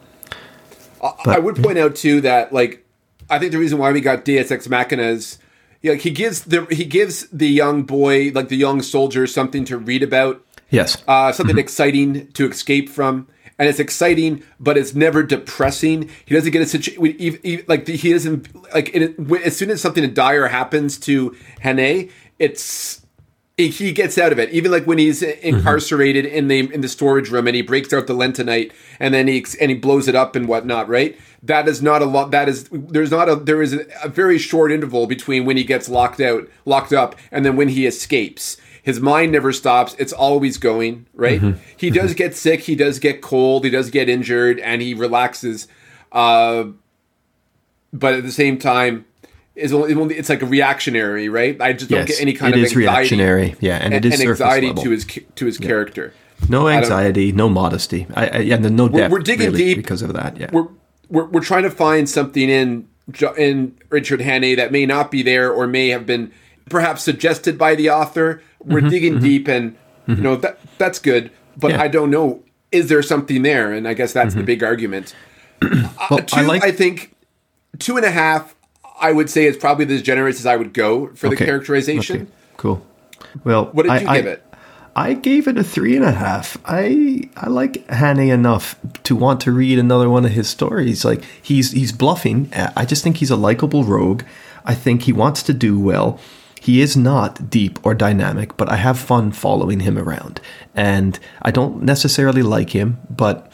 I- I would point out too that like I think the reason why we got Deus Ex Machina yeah, like he gives the he gives the young boy like the young soldier something to read about, yes. uh, something exciting to escape from. And it's exciting, but it's never depressing. He doesn't get a situation like he doesn't like it, as soon as something dire happens to Hannay, it's he gets out of it. Even like when he's mm-hmm. incarcerated in the in the storage room and he breaks out the lentonite and then he and he blows it up and whatnot. Right? That is not a lot. That is there's not a there is a, a very short interval between when he gets locked out, locked up, and then when he escapes. His mind never stops. It's always going. Right? He does get sick. He does get cold. He does get injured, and he relaxes. Uh, but at the same time. Is only, it's like a reactionary, right? I just don't Yes, get any kind it of is anxiety reactionary, yeah, and it is surface anxiety level. to his to his character. No anxiety, no modesty. I, I, yeah, no depth. we're digging really, deep. because of that. Yeah, We're, we're we're trying to find something in in Richard Hannay that may not be there or may have been perhaps suggested by the author. We're mm-hmm, digging mm-hmm. deep, and mm-hmm. you know that that's good. But yeah. I don't know. Is there something there? And I guess that's the mm-hmm. big argument. well, uh, two, I, like- I think two and a half. I would say is probably as generous as I would go for okay. the characterization. Okay. Cool. Well, what did you I, give it? I gave it a three and a half. I I like Hannay enough to want to read another one of his stories. Like he's he's bluffing. I just think he's a likable rogue. I think he wants to do well. He is not deep or dynamic, but I have fun following him around. And I don't necessarily like him, but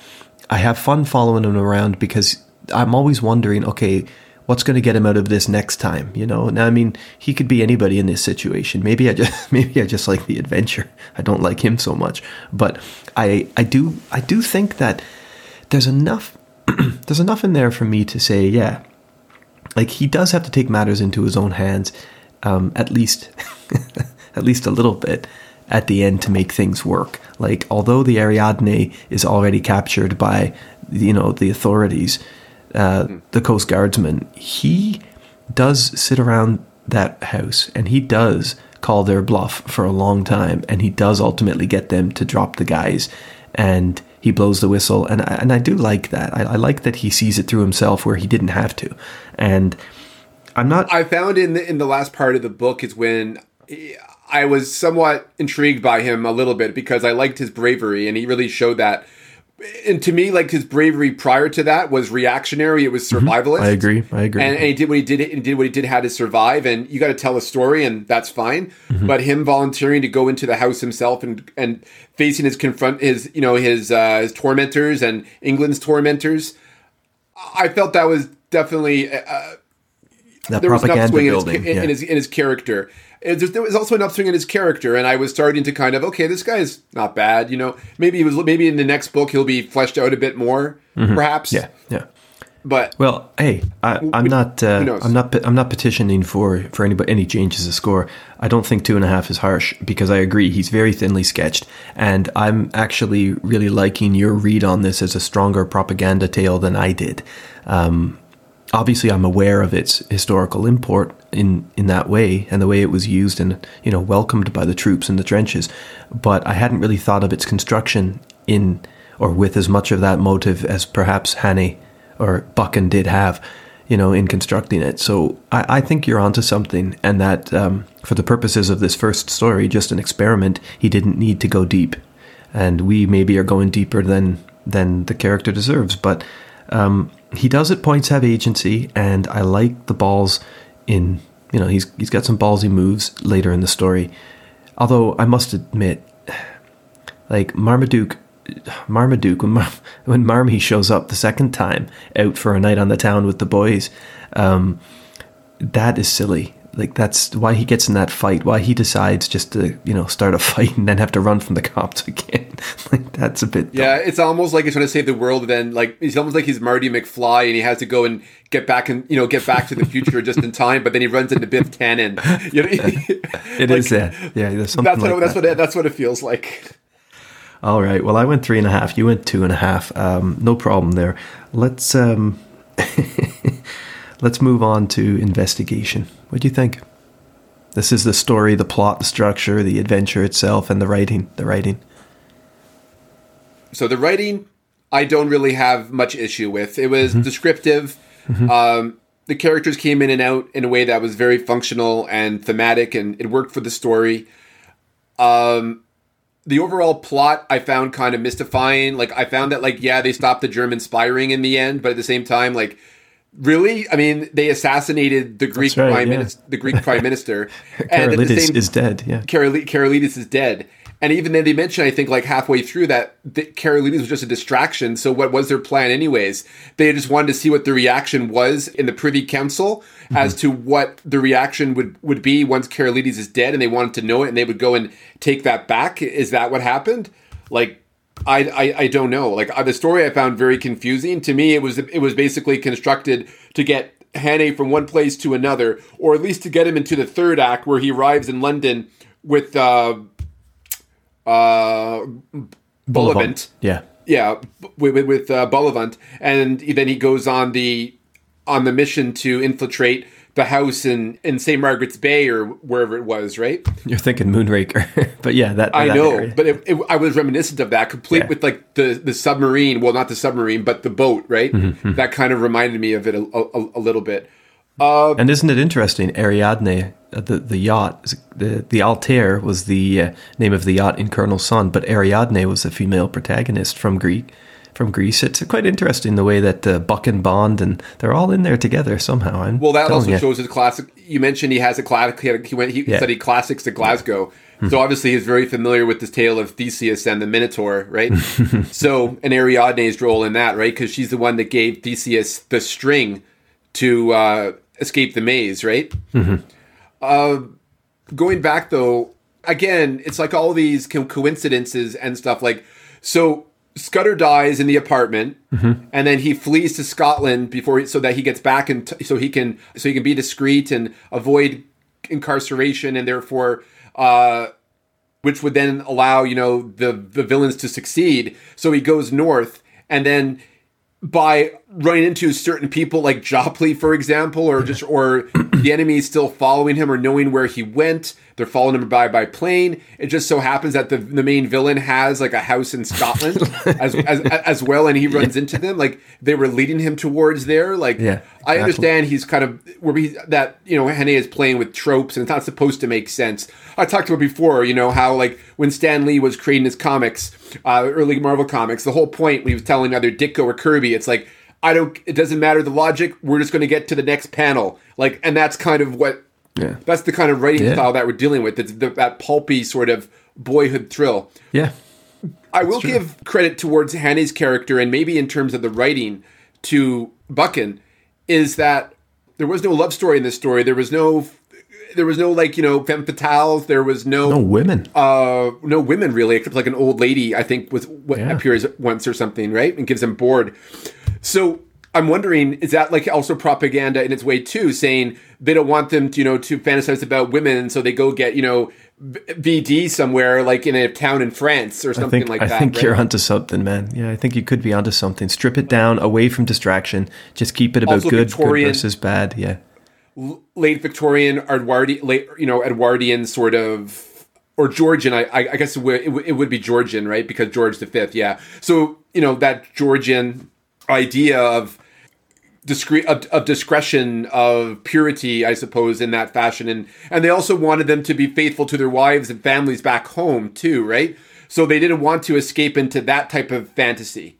I have fun following him around because I'm always wondering, okay, what's going to get him out of this next time you know? Now i mean he could be anybody in this situation. Maybe i just maybe i just like the adventure. I don't like him so much. But i i do i do think that there's enough there's enough in there for me to say yeah like he does have to take matters into his own hands um, at least at least a little bit at the end to make things work like although the ariadne is already captured by you know the authorities uh, the Coast Guardsman, he does sit around that house and he does call their bluff for a long time and he does ultimately get them to drop the guys and he blows the whistle and I, and I do like that. I, I like that he sees it through himself where he didn't have to. And I'm not. I found in the in the last part of the book is when I was somewhat intrigued by him a little bit because I liked his bravery and he really showed that and to me, like his bravery prior to that was reactionary. It was mm-hmm. survivalist. I agree. I agree. And, and, he did what he did. And did what he did. Had to survive. And you got to tell a story, and that's fine. Mm-hmm. But him volunteering to go into the house himself and and facing his confront his you know his uh, his tormentors and England's tormentors, I felt that was definitely. Uh, that there was an upswing building, in, his, yeah. in, his, in his character there was also an upswing in his character, and I was starting to kind of okay, this guy's not bad. You know, maybe he was maybe in the next book he'll be fleshed out a bit more, mm-hmm. perhaps. Yeah, yeah. But well, hey, I, am not. Uh, I'm not. I'm not petitioning for for any any changes of score. I don't think two and a half is harsh because I agree he's very thinly sketched, and I'm actually really liking your read on this as a stronger propaganda tale than I did. Um, obviously I'm aware of its historical import in in that way and the way it was used and you know welcomed by the troops in the trenches but I hadn't really thought of its construction in or with as much of that motive as perhaps Hannay or Buchan did have you know in constructing it. So I, I think you're onto something and that um, for the purposes of this first story just an experiment he didn't need to go deep. And we maybe are going deeper than than the character deserves but um, he does at points have agency, and I like the balls in you know he's he's got some ballsy moves later in the story. Although I must admit, like Marmaduke, Marmaduke when Mar- when Marmy shows up the second time out for a night on the town with the boys, um, that is silly like that's why he gets in that fight why he decides just to you know start a fight and then have to run from the cops again. Like that's a bit dumb. yeah it's almost like he's trying to save the world then like it's almost like he's marty mcfly and he has to go and get back and you know get back to the future just in time but then he runs into biff tannen. You know it like, is that yeah that's what, like that's what it, that's what it feels like. All right well i went three and a half you went two and a half um, no problem there. Let's um let's move on to investigation what do you think? This is the story, the plot, the structure, the adventure itself, and the writing. The writing. So the writing, I don't really have much issue with. It was mm-hmm. descriptive. Mm-hmm. Um, the characters came in and out in a way that was very functional and thematic, and it worked for the story. Um, the overall plot I found kind of mystifying. Like I found that like yeah, they stopped the German spying in the end, but at the same time, like Really? I mean, they assassinated the Greek right, prime yeah. minister. The Greek prime minister, and the same, is dead. Yeah, Karolides is dead. And even then, they mentioned, I think, like halfway through that, that Karolides was just a distraction. So, what was their plan, anyways? They just wanted to see what the reaction was in the Privy Council mm-hmm. as to what the reaction would would be once Karolides is dead, and they wanted to know it, and they would go and take that back. Is that what happened? Like, I, I, I don't know. Like uh, the story I found very confusing. To me, it was it was basically constructed to get Hannay from one place to another, or at least to get him into the third act where he arrives in London with uh, uh, Bullivant. Yeah, yeah, with with uh, Bullivant, and then he goes on the on the mission to infiltrate the house in, in St. Margaret's Bay or wherever it was, right? You're thinking Moonraker, but yeah, that I that know, area. but it, it, I was reminiscent of that, complete Yeah. with like the the submarine. Well, not the submarine, but the boat, right? Mm-hmm, That kind of reminded me of it a, a, a little bit. Uh, And isn't it interesting? Ariadne, uh, the the yacht, the the Altair was the uh, name of the yacht in Colonel Sun, but Ariadne was a female protagonist from Greek. From Greece, it's quite interesting the way that uh, Buchan Bond and they're all in there together somehow. I'm Well, that also ya. shows his classic. You mentioned he has a classic. He, he went. He Yeah. studied classics at Glasgow, so obviously he's very familiar with this tale of Theseus and the Minotaur, right? so, and Ariadne's role in that, right? Because she's the one that gave Theseus the string to uh, escape the maze, right? Uh, going back though, again, it's like all these co- coincidences and stuff. Like, so Scudder dies in the apartment, and then he flees to Scotland before, he, so that he gets back and t- so he can so he can be discreet and avoid incarceration, and therefore. Uh, which would then allow you know the the villains to succeed. So he goes north, and then by running into certain people like Jopley, for example, or just or the enemy is still following him or knowing where he went. They're following him by by plane. It just so happens that the the main villain has like a house in Scotland as, as as well, and he runs into them. Like they were leading him towards there. Like Yeah, I understand he's kind of where he that you know Henne is playing with tropes and it's not supposed to make sense. I talked about before, you know how like when Stan Lee was creating his comics, uh, early Marvel comics, the whole point when he was telling either Ditko or Kirby, it's like I don't. It doesn't matter the logic. We're just going to get to the next panel. Like, and that's kind of what. Yeah. That's the kind of writing Yeah. style that we're dealing with. It's the, that pulpy sort of boyhood thrill. Yeah, I will give credit towards Hannay's character, and maybe in terms of the writing to Buchan, is that there was no love story in this story. There was no, there was no like you know femme fatales. There was no no women. uh no women really, except like an old lady. I think was what Yeah. appears once or something, right, and gives him board. So I'm wondering, is that like also propaganda in its way too, saying they don't want them to you know to fantasize about women, so they go get you know VD somewhere like in a town in France or something think like I that. I think right? you're onto something, man. Yeah, I think you could be onto something. Strip it down, away from distraction. Just keep it about Also good, Victorian- good versus bad. Yeah, late Victorian, Edwardian, late you know Edwardian sort of, or Georgian. I, I guess it would, it would- it would be Georgian, right? Because George V, yeah. So you know that Georgian idea of discre- of, of discretion of purity i suppose in that fashion and and they also wanted them to be faithful to their wives and families back home too right so they didn't want to escape into that type of fantasy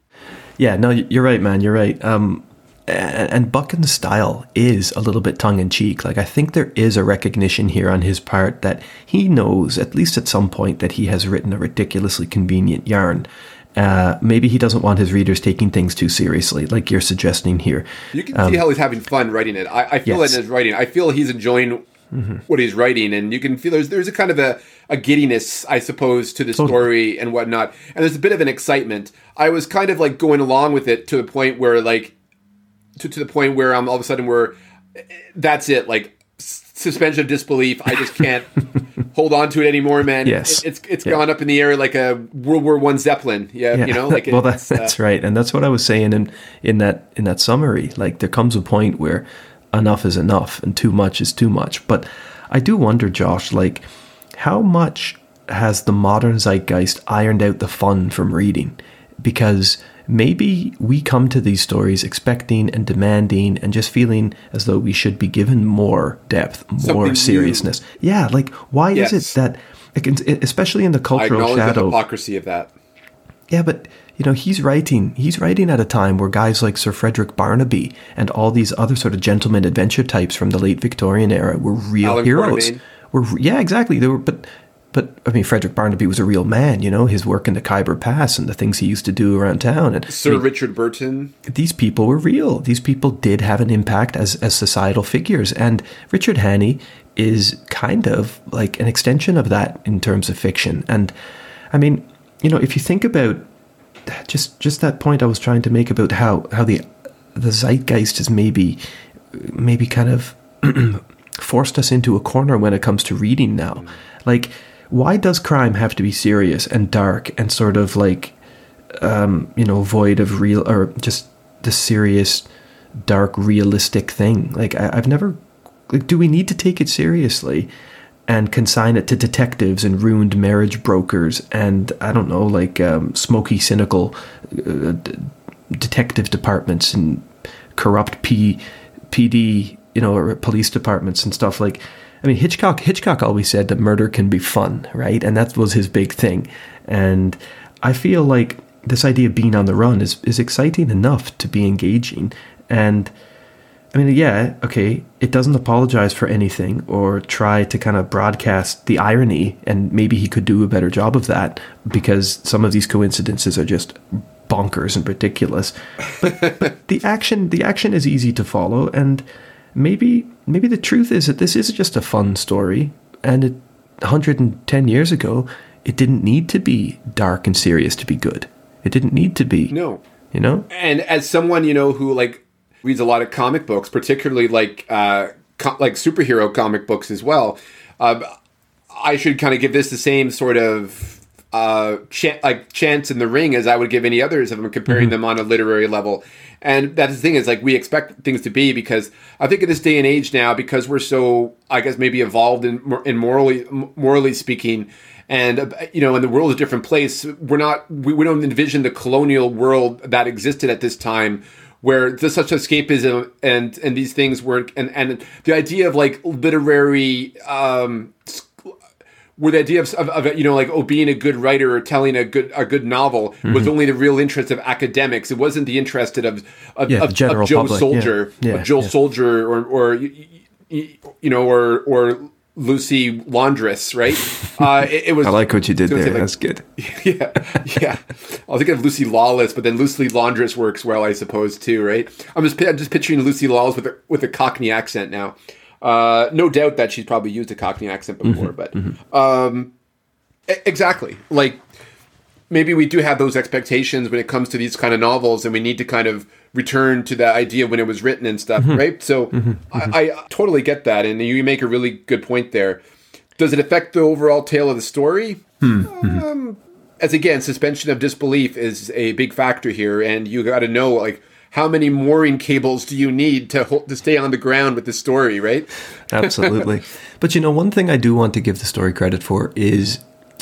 yeah. No, you're right, man. You're right. Um, and, Buchan's style is a little bit tongue in cheek. Like I think there is a recognition here on his part that he knows, at least at some point, that he has written a ridiculously convenient yarn. Uh, maybe he doesn't want his readers taking things too seriously, like you're suggesting here. You can see how he's having fun writing it. I, I feel Um, Yes. it in his writing. I feel he's enjoying what he's writing, and you can feel there's there's a kind of a, a giddiness, I suppose, to the story and whatnot. And there's a bit of an excitement. I was kind of like going along with it to the point where like to, to the point where I'm all of a sudden we're that's it like suspension of disbelief. I just can't hold on to it anymore, man. Yes. It- it's it's Yeah. gone up in the air like a World War One Zeppelin. Yeah, Yeah. you know, like well, it's, that's uh, that's right, and that's what I was saying in in that in that summary. Like there comes a point where enough is enough, and too much is too much. But I do wonder, Josh, like how much has the modern zeitgeist ironed out the fun from reading? Because maybe we come to these stories expecting and demanding and just feeling as though we should be given more depth, Something more new. seriousness. Yeah, like why is it that, especially in the I cultural acknowledge the shadow, hypocrisy of that. yeah, but you know, he's writing he's writing at a time where guys like Sir Frederick Burnaby and all these other sort of gentleman adventure types from the late Victorian era were real Alan heroes. Were yeah, exactly. They were but but I mean Frederick Burnaby was a real man, you know, his work in the Khyber Pass and the things he used to do around town and Sir Richard Burton. these people were real. These people did have an impact as, as societal figures. And Richard Hannay is kind of like an extension of that in terms of fiction. And I mean, you know, if you think about just just that point I was trying to make about how, how the the zeitgeist has maybe maybe kind of forced us into a corner when it comes to reading now. Like, why does crime have to be serious and dark and sort of like um, you know, void of real or just the serious dark, realistic thing. Like I, I've never. Like, do we need to take it seriously? and consign it to detectives and ruined marriage brokers and I don't know, like um, smoky, cynical uh, d- detective departments and corrupt P, PD, you know, or police departments and stuff like. I mean, Hitchcock. Hitchcock always said that murder can be fun, right? And that was his big thing. And I feel like this idea of being on the run is is exciting enough to be engaging. And I mean, yeah, okay, it doesn't apologize for anything or try to kind of broadcast the irony, and maybe he could do a better job of that because some of these coincidences are just bonkers and ridiculous. But, but the action, the action is easy to follow, and maybe maybe the truth is that this is just a fun story, and it, 110 years ago, it didn't need to be dark and serious to be good. It didn't need to be. No. You know? And as someone, you know, who like reads a lot of comic books, particularly like uh, co- like superhero comic books as well. Uh, I should kind of give this the same sort of uh, ch- like chance in the ring as I would give any others if I'm comparing mm-hmm. them on a literary level. And that's the thing is like we expect things to be because I think in this day and age now because we're so I guess maybe evolved in, in morally morally speaking and uh, you know, and the world's a different place. We're not we, we don't envision the colonial world that existed at this time where there's such escapism and and these things were and and the idea of like literary um where the idea of, of, of, you know like oh being a good writer or telling a good a good novel mm-hmm. was only the real interest of academics it wasn't the interest of of, yeah, of, of Joe public. Soldier yeah. Yeah, Joe Soldier or or you know or or Lucy Laundress, right? Uh, it, it, was. I like what you did there. Like, That's good. Yeah, yeah. I was thinking of Lucy Lawless, but then Lucy Laundress works well, I suppose, too, right? I'm just I'm just picturing Lucy Lawless with a, with a Cockney accent now. Uh, no doubt that she's probably used a Cockney accent before, mm-hmm, but mm-hmm. Um, exactly. Like maybe we do have those expectations when it comes to these kind of novels, and we need to kind of return to that idea when it was written and stuff, mm-hmm. right? So mm-hmm. mm-hmm. I, I, totally get that, and you make a really good point there. Does it affect the overall tale of the story? Mm-hmm. Um, as again, suspension of disbelief is a big factor here, and you got to know like how many mooring cables do you need to hold, to stay on the ground with the story, right? Absolutely. But you know, one thing I do want to give the story credit for is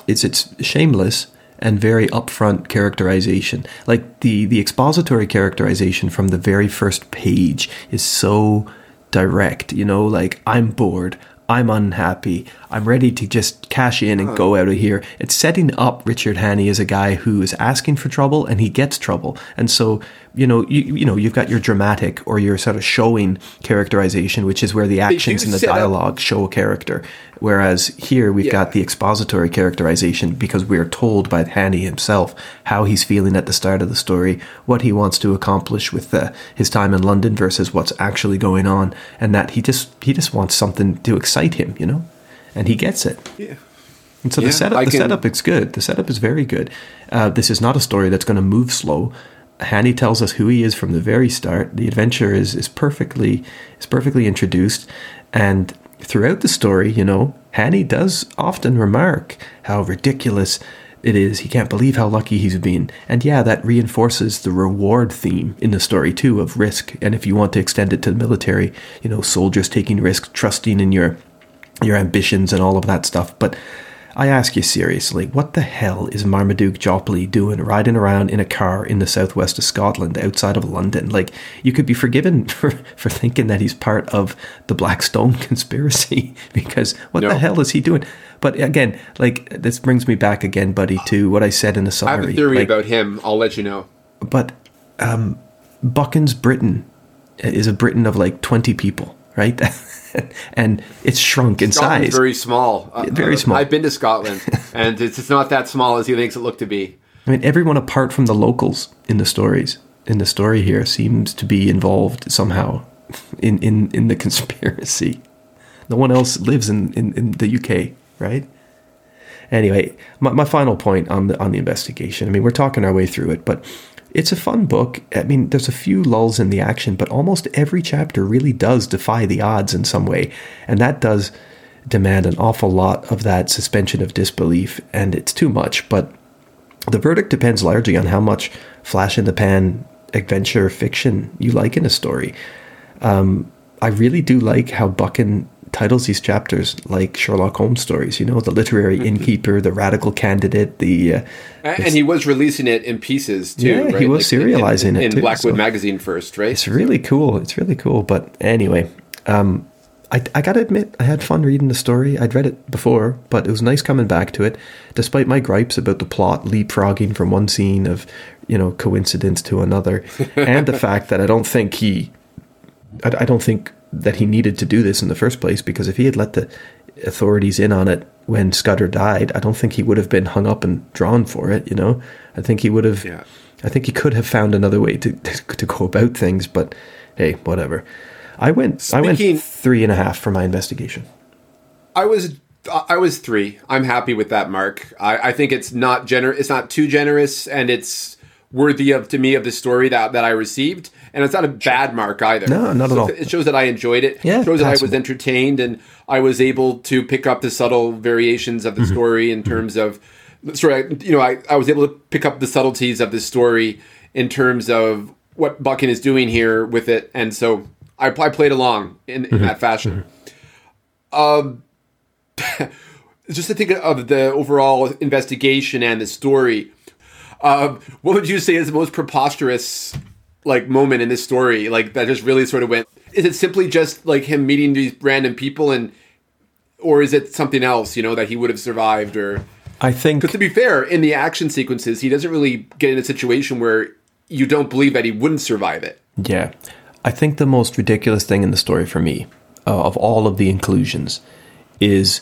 is it's shameless and very upfront characterization. Like the the expository characterization from the very first page is so direct, you know, like I'm bored, I'm unhappy. I'm ready to just cash in and go out of here. It's setting up Richard Hannay as a guy who is asking for trouble and he gets trouble. And so, you know, you, you know, you've got your dramatic or your sort of showing characterization, which is where the actions and the dialogue up. show a character. Whereas here we've yeah. got the expository characterization because we're told by Hannay himself how he's feeling at the start of the story, what he wants to accomplish with his time in London versus what's actually going on, and that he just he just wants something to excite him, you know, and he gets it. Yeah. And so yeah, the setup, I the can... setup is good. The setup is very good. Uh, this is not a story that's going to move slow. Hannay tells us who he is from the very start. The adventure is is perfectly is perfectly introduced, and throughout the story, you know, Hannay does often remark how ridiculous it is. He can't believe how lucky he's been. And yeah, that reinforces the reward theme in the story too of risk. And if you want to extend it to the military, you know, soldiers taking risk, trusting in your your ambitions and all of that stuff. But I ask you seriously, what the hell is Marmaduke Jopley doing riding around in a car in the southwest of Scotland outside of London? Like, you could be forgiven for, for thinking that he's part of the Blackstone conspiracy because what no. the hell is he doing? But again, like, this brings me back again, buddy, to what I said in the summary. I have a theory like, about him. I'll let you know. But um, Buchan's Britain is a Britain of like 20 people, right? and it's shrunk in Scotland's size. Very small. Uh, very small. I've been to Scotland, and it's, it's not that small as he makes it look to be. I mean, everyone apart from the locals in the stories in the story here seems to be involved somehow in in in the conspiracy. No one else lives in in, in the UK, right? Anyway, my, my final point on the on the investigation. I mean, we're talking our way through it, but it's a fun book. I mean, there's a few lulls in the action, but almost every chapter really does defy the odds in some way. And that does demand an awful lot of that suspension of disbelief, and it's too much. But the verdict depends largely on how much flash in the pan adventure fiction you like in a story. Um, I really do like how Buchan titles these chapters like Sherlock Holmes stories. You know, the literary mm-hmm. innkeeper, the radical candidate, the uh, and he was releasing it in pieces too. Yeah, right? he was like serializing in, in, it in Blackwood so. magazine first, right? It's really cool. It's really cool. But anyway, um, I, I gotta admit, I had fun reading the story. I'd read it before, but it was nice coming back to it, despite my gripes about the plot leapfrogging from one scene of, you know, coincidence to another, and the fact that I don't think he, I, I don't think that he needed to do this in the first place because if he had let the authorities in on it when Scudder died, I don't think he would have been hung up and drawn for it. You know, I think he would have. Yeah. I think he could have found another way to to go about things, but hey, whatever. I went. Speaking, I went three and a half for my investigation. I was. I was three. I'm happy with that mark. I, I think it's not gener. It's not too generous, and it's worthy of to me of the story that that I received. And it's not a bad mark either. No, not so at all. It shows that I enjoyed it. Yeah, it shows that I was entertained, and I was able to pick up the subtle variations of the Mm-hmm. story in terms of. Sorry, you know, I, I was able to pick up the subtleties of the story in terms of what Buchan is doing here with it, and so I, I played along in, Mm-hmm. that fashion. Um, just to think of the overall investigation and the story. Uh, what would you say is the most preposterous like moment in this story? Like that just really sort of went. Is it simply just like him meeting these random people and, or is it something else? You know that he would have survived or. I think Because to be fair, in the action sequences, he doesn't really get in a situation where you don't believe that he wouldn't survive it. Yeah. I think the most ridiculous thing in the story for me, uh, of all of the inclusions, is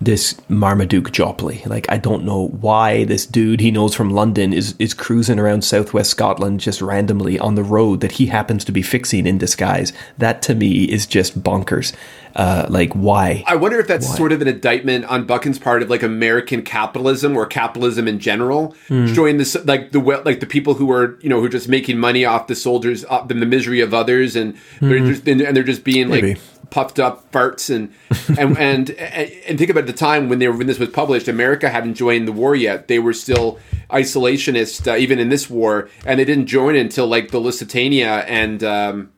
this Marmaduke Jopley. Like, I don't know why this dude he knows from London is, is cruising around southwest Scotland just randomly on the road that he happens to be fixing in disguise. That to me is just bonkers. Uh, like, why? I wonder if that's sort of an indictment on Buchan's part of like American capitalism or capitalism in general, showing this like the like the people who are you know who are just making money off the soldiers, off the, the misery of others, and they're just and they're just being Maybe. like puffed up farts and and and and think about the time when they were when this was published. America hadn't joined the war yet; they were still isolationist uh, even in this war, and they didn't join until like the Lusitania and. Um,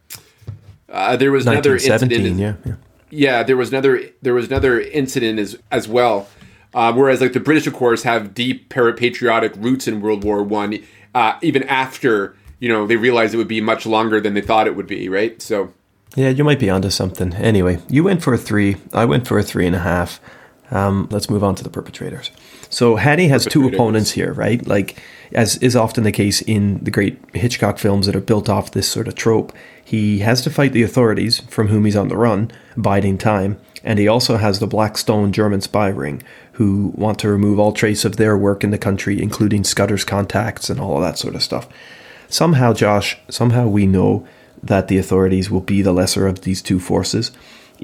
uh, there was another incident. yeah. yeah. Yeah, there was another there was another incident as as well. Uh, whereas like the British, of course, have deep parapatriotic roots in World War One, uh, even after you know they realized it would be much longer than they thought it would be. Right. So Yeah, you might be onto something. Anyway, you went for a three. I went for a three and a half. Um, let's move on to the perpetrators. So Hannay has two opponents here, right? Like, as is often the case in the great Hitchcock films that are built off this sort of trope, he has to fight the authorities from whom he's on the run, biding time, and he also has the Blackstone German spy ring, who want to remove all trace of their work in the country, including Scudder's contacts and all of that sort of stuff. Somehow, Josh, somehow we know that the authorities will be the lesser of these two forces.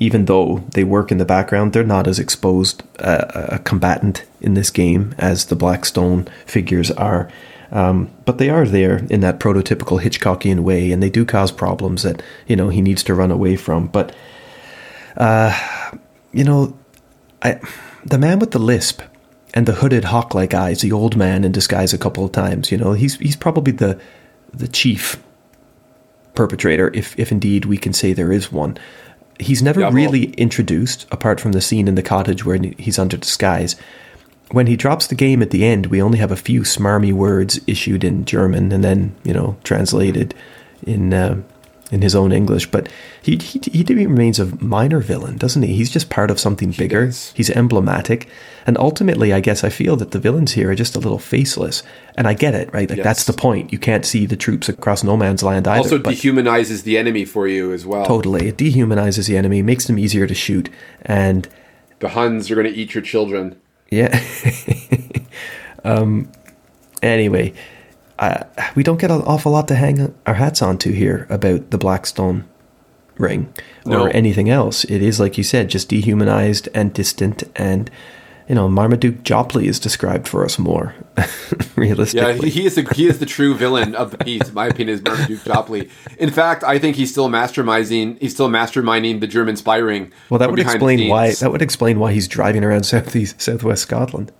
Even though they work in the background, they're not as exposed uh, a combatant in this game as the Blackstone figures are. Um, but they are there in that prototypical Hitchcockian way, and they do cause problems that you know he needs to run away from. But uh, you know, I, the man with the lisp and the hooded hawk-like eyes, the old man in disguise a couple of times. You know, he's he's probably the the chief perpetrator, if if indeed we can say there is one. He's never Yeah, well- really introduced, apart from the scene in the cottage where he's under disguise. When he drops the game at the end, we only have a few smarmy words issued in German and then, you know, translated in uh, in his own English. But he he he remains a minor villain, doesn't he? He's just part of something bigger. does. He's emblematic, and ultimately, I guess I feel that the villains here are just a little faceless. And I get it, right? Like that's the point. You can't see the troops across no man's land either. also dehumanizes the enemy for you as well. totally, it dehumanizes the enemy, makes them easier to shoot, and The Huns are going to eat your children. yeah. um. Anyway, uh, we don't get an awful lot to hang our hats onto here about the Blackstone ring or No. anything else. It is like you said, just dehumanized and distant, and you know, Marmaduke Jopley is described for us more Yeah, realistically. he, he is the he is the true villain of the piece. In my opinion, is Marmaduke Jopley. In fact, I think he's still masterminding. He's still masterminding the German spy ring. well, that would explain why. That would explain why he's driving around southeast, southwest Scotland.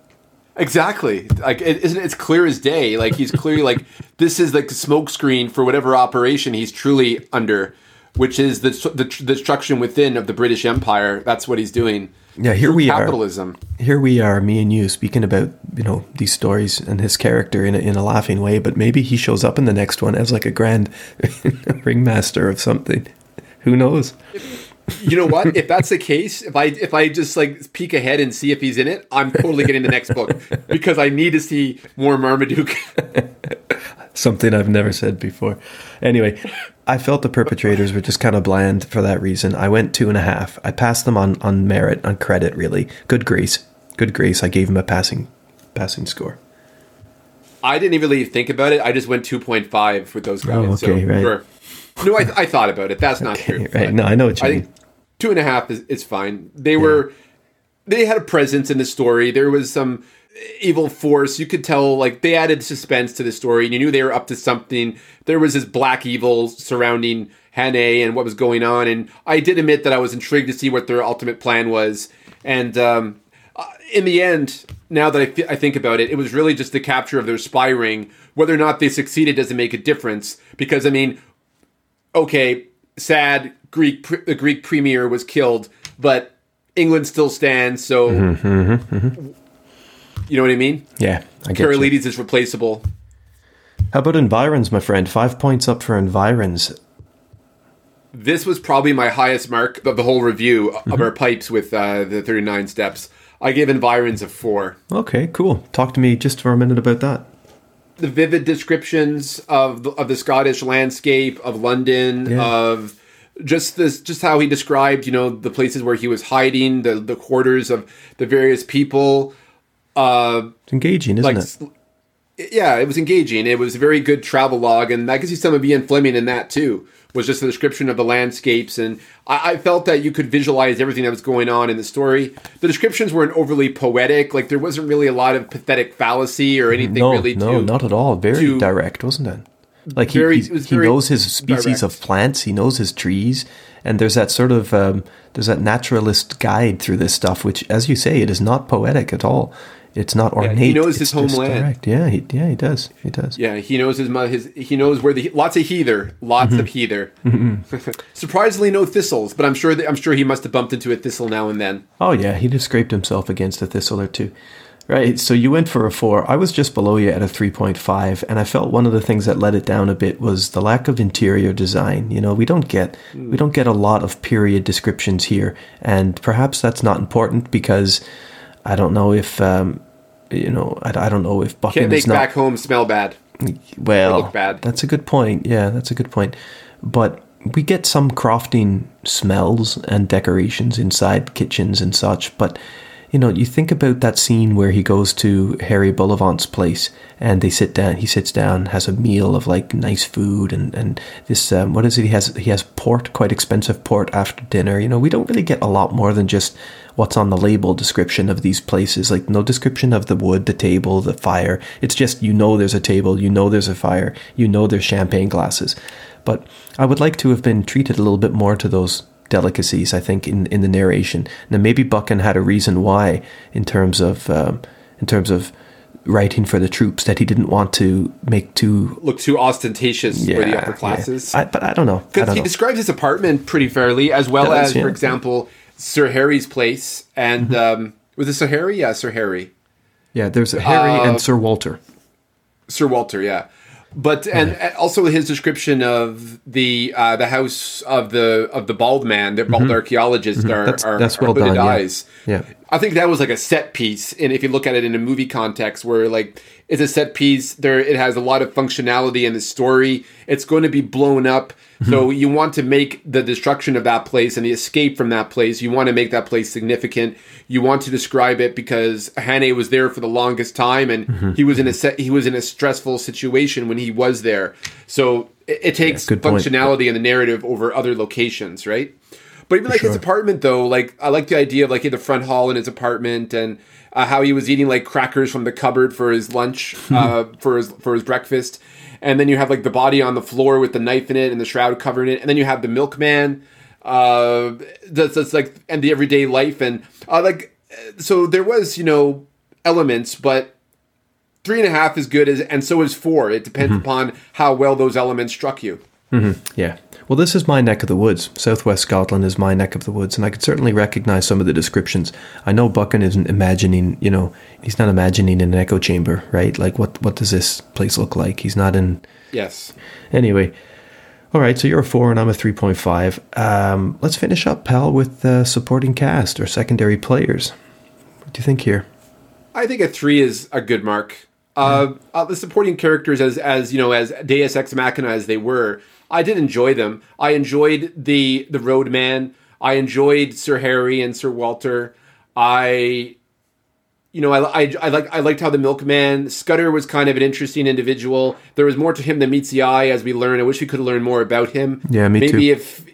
Exactly. Like it isn't it's clear as day. Like he's clearly like this is like the smokescreen for whatever operation he's truly under, which is the, the the destruction within of the British Empire. That's what he's doing. Yeah, here we capitalism. are. Here we are, me and you, speaking about you know these stories and his character in a, in a laughing way. But maybe he shows up in the next one as like a grand ringmaster of something. Who knows? You know what? If that's the case, if I if I just like peek ahead and see if he's in it, I'm totally getting the next book because I need to see more Marmaduke. Something I've never said before. Anyway, I felt the perpetrators were just kind of bland for that reason. I went two and a half. I passed them on on merit, on credit, really. Good grace, good grace. I gave him a passing passing score. I didn't even really think about it. I just went two point five with those guys. Oh, okay, so, right. Sure. No, I, I thought about it. That's not okay, true. Right. No, I know what you I mean two and a half is, is fine. They were they had a presence in the story. There was some evil force. You could tell like they added suspense to the story, and you knew they were up to something. There was this black evil surrounding Hannay and what was going on, and I did admit that I was intrigued to see what their ultimate plan was. And um, uh, in the end, now that I, th- I think about it, it was really just the capture of their spy ring. Whether or not they succeeded doesn't make a difference because I mean, okay, sad Greek the Greek premier was killed, but England still stands. So mm-hmm, mm-hmm, mm-hmm. you know what I mean? Yeah, I get Karolides is replaceable. How about environs, my friend? Five points up for environs. This was probably my highest mark of the whole review of mm-hmm. our pipes with uh, the 39 steps. I gave environs a four. Okay, cool. Talk to me just for a minute about that. The vivid descriptions of the, of the Scottish landscape, of London, yeah. of just this just how he described you know the places where he was hiding the the quarters of the various people uh it's engaging isn't like, it? yeah it was engaging. It was a very good travel log and i could see some of ian fleming in that too was just a description of the landscapes and I, I, felt that you could visualize everything that was going on in the story the descriptions weren't overly poetic like there wasn't really a lot of pathetic fallacy or anything no, really no too, not at all very too, direct wasn't it like he, very, he, he knows his species direct. of plants, he knows his trees, and there's that sort of um, there's that naturalist guide through this stuff, which, as you say, it is not poetic at all. It's not ornate. Yeah, he knows it's his homeland. Direct. Yeah, he, yeah, he does. He does. Yeah, he knows his mother. his. He knows where the lots of heather, lots mm-hmm. of heather. Mm-hmm. Surprisingly, no thistles, but I'm sure that, I'm sure he must have bumped into a thistle now and then. Oh yeah, he just scraped himself against a thistle or two. Right. So you went for a four. I was just below you at a 3.5. And I felt one of the things that let it down a bit was the lack of interior design. You know, we don't get, we don't get a lot of period descriptions here. And perhaps that's not important because I don't know if, um, you know, I, I don't know if Buchan Can't make not, back home smell bad. Well, bad. that's a good point. Yeah, that's a good point. But we get some crafting smells and decorations inside kitchens and such, but you know, you think about that scene where he goes to Harry Bullivant's place and they sit down. He sits down, has a meal of like nice food and and this um, what is it? He has he has port, quite expensive port after dinner. You know, we don't really get a lot more than just what's on the label description of these places. Like no description of the wood, the table, the fire. It's just you know there's a table, you know there's a fire, you know there's champagne glasses. But I would like to have been treated a little bit more to those delicacies, I think, in, in the narration. Now, maybe Buchan had a reason why, in terms of um, in terms of writing for the troops, that he didn't want to make too look too ostentatious yeah, for the upper classes. Yeah. I, but I don't know because he know. describes his apartment pretty fairly, as well Does, as, yeah. for example, Sir Harry's place and mm-hmm. um, was it Sir Harry? Yeah, Sir Harry. Yeah, there's Harry uh, and Sir Walter. Sir Walter, yeah but and yeah. also his description of the uh, the house of the of the bald man, the bald mm-hmm. archaeologist, mm-hmm. are, that's, are, that's well done, eyes. Yeah. yeah, I think that was like a set piece, and if you look at it in a movie context, where like it's a set piece, there it has a lot of functionality in the story. It's going to be blown up so you want to make the destruction of that place and the escape from that place, you want to make that place significant. You want to describe it because Hannay was there for the longest time and mm-hmm. he was in a set, he was in a stressful situation when he was there. So it, it takes yeah, functionality point. in the narrative over other locations, right? But even like sure. his apartment though, like I like the idea of like the front hall in his apartment and uh, how he was eating like crackers from the cupboard for his lunch, uh, for his for his breakfast and then you have like the body on the floor with the knife in it and the shroud covering it, and then you have the milkman. Uh, that's, that's like and the everyday life and uh, like so there was you know elements, but three and a half is good, as, and so is four. It depends Mm-hmm. upon how well those elements struck you. Yeah. Well, this is my neck of the woods. Southwest Scotland is my neck of the woods, and I could certainly recognize some of the descriptions. I know Buchan isn't imagining, you know, he's not imagining an echo chamber, right? Like, what what does this place look like? He's not in. Yes. Anyway, all right. So you're a four, and I'm a three point five. Um, let's finish up, pal, with uh, supporting cast or secondary players. What do you think here? I think a three is a good mark. Uh, uh, the supporting characters, as as you know, as Deus Ex Machina as they were, I did enjoy them. I enjoyed the the Roadman. I enjoyed Sir Harry and Sir Walter. I, you know, I, I, I like I liked how the Milkman Scudder was kind of an interesting individual. There was more to him than meets the eye, as we learn. I wish we could have learned more about him. Yeah, me maybe too. if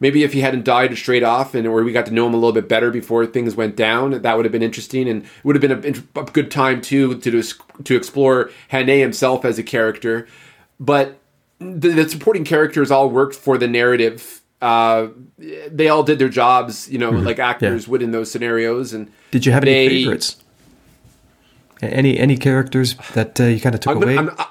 maybe if he hadn't died straight off and or we got to know him a little bit better before things went down that would have been interesting and would have been a, a good time too to to, to explore Hannay himself as a character but the, the supporting characters all worked for the narrative uh, they all did their jobs you know like actors would in those scenarios and Did you have any favorites? Any any characters that uh, you kind of took I'm, away? I'm, I,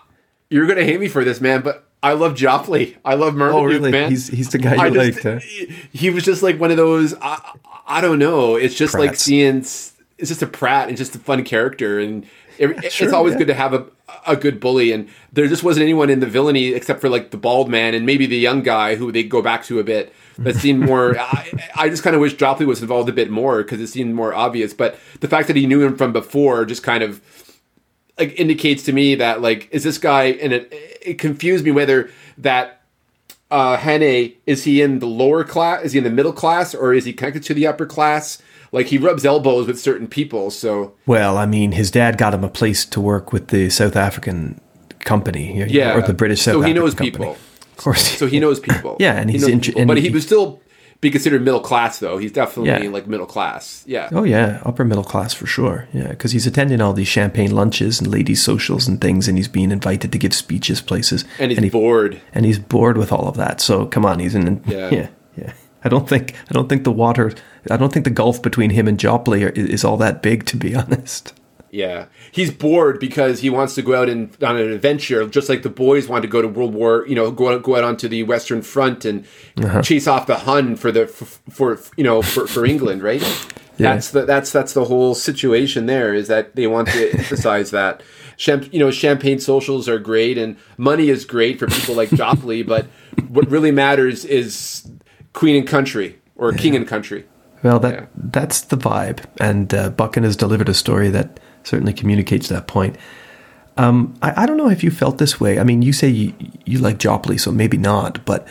you're gonna hate me for this man but I love Jopley. I love Marmaduke, Oh, really? man. He's- he's the guy you I just- liked, huh? He was just like one of those. I, I don't know. It's just like seeing. It's just a prat and just a fun character, and it, Sure, it's always yeah. good to have a a good bully. And there just wasn't anyone in the villainy except for like the bald man and maybe the young guy who they go back to a bit. That seemed more. I, I just kind of wish Jopley was involved a bit more because it seemed more obvious. But the fact that he knew him from before just kind of like indicates to me that like is this guy and it, it confused me whether that uh Hannay is he in the lower class is he in the middle class or is he connected to the upper class like he rubs elbows with certain people so Well, I mean, his dad got him a place to work with the South African company, yeah or the British South so he African knows company. people Of course, so he knows people Yeah, and He he's people. and but he he- would still be considered middle class though he's definitely Yeah. like middle class yeah Oh yeah, upper middle class for sure. Yeah, because he's attending all these champagne lunches and ladies' socials and things, and he's being invited to give speeches places. and he's he, bored and he's bored with all of that. So come on, he's in. Yeah. yeah, yeah. I don't think I don't think the water. I don't think the gulf between him and Jopley are, is all that big, to be honest. Yeah, he's bored because he wants to go out and on an adventure, just like the boys wanted to go to World War. You know, go out, go out onto the Western Front and Uh-huh. chase off the Hun for the for, for you know for, for England, right? Yeah. That's the that's that's the whole situation. There is that they want to emphasize that. Champ, you know, champagne socials are great and money is great for people like Jopley, but what really matters is Queen and Country or King and Country. Well, that Yeah. that's the vibe, and uh, Buchan has delivered a story that certainly communicates that point. Um, I, I don't know if you felt this way. I mean, you say you, you like Jopley, so maybe not, but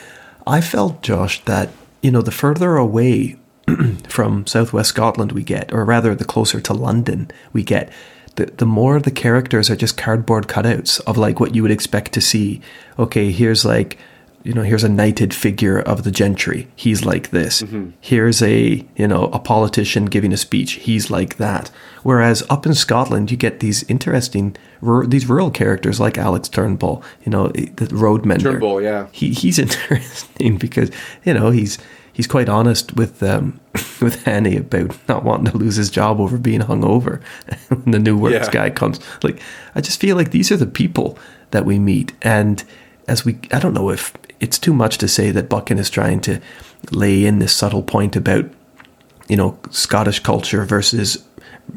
I felt, Josh, that you know the further away from Southwest Scotland we get, or rather, the closer to London we get, the the more the characters are just cardboard cutouts of like what you would expect to see. Okay, here's like you know, here's a knighted figure of the gentry. He's like this. Here's a, you know, a politician giving a speech. He's like that. Whereas up in Scotland, you get these interesting, these rural characters like Alex Turnbull, you know, the road mender. Turnbull, yeah. He, he's interesting because, you know, he's, he's quite honest with, um, with Annie about not wanting to lose his job over being hungover when the new works Yeah. guy comes. Like, I just feel like these are the people that we meet. And as we, I don't know if it's too much to say that Buchan is trying to lay in this subtle point about, you know, Scottish culture versus,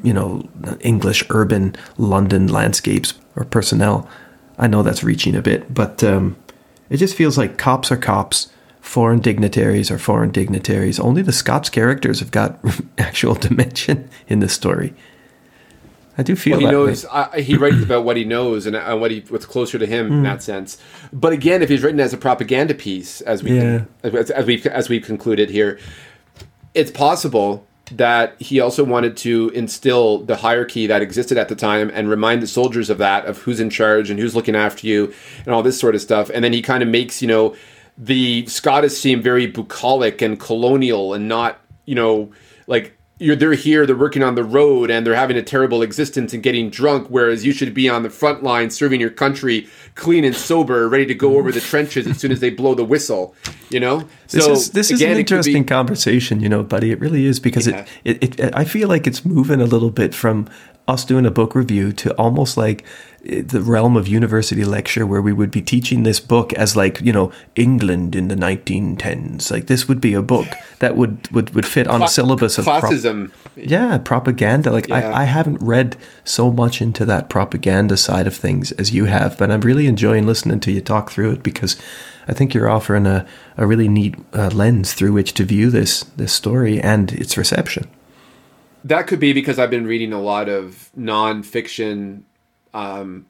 you know, English urban London landscapes or personnel. I know that's reaching a bit, but um, it just feels like cops are cops, foreign dignitaries are foreign dignitaries. Only the Scots characters have got actual dimension in this story. I do feel Well, he knows. I, he writes about what he knows and, and what he what's closer to Hmm. him in that sense. But again, if he's written as a propaganda piece, as we Yeah. as, as we as we've concluded here, it's possible that he also wanted to instill the hierarchy that existed at the time and remind the soldiers of that of who's in charge and who's looking after you and all this sort of stuff. And then he kind of makes you know the Scottish seem very bucolic and colonial and not you know like you're they're here they're working on the road and they're having a terrible existence and getting drunk whereas you should be on the front line serving your country clean and sober ready to go over the trenches as soon as they blow the whistle you know This so is this is an could be- interesting conversation, you know, buddy. It really is because Yeah. it, it, it I feel like it's moving a little bit from us doing a book review to almost like the realm of university lecture where we would be teaching this book as like you know England in the 1910s like this would be a book that would would, would fit on a syllabus of classism. yeah propaganda like Yeah. I, I haven't read so much into that propaganda side of things as you have but i'm really enjoying listening to you talk through it because i think you're offering a, a really neat uh, lens through which to view this this story and its reception that could be because I've been reading a lot of nonfiction um,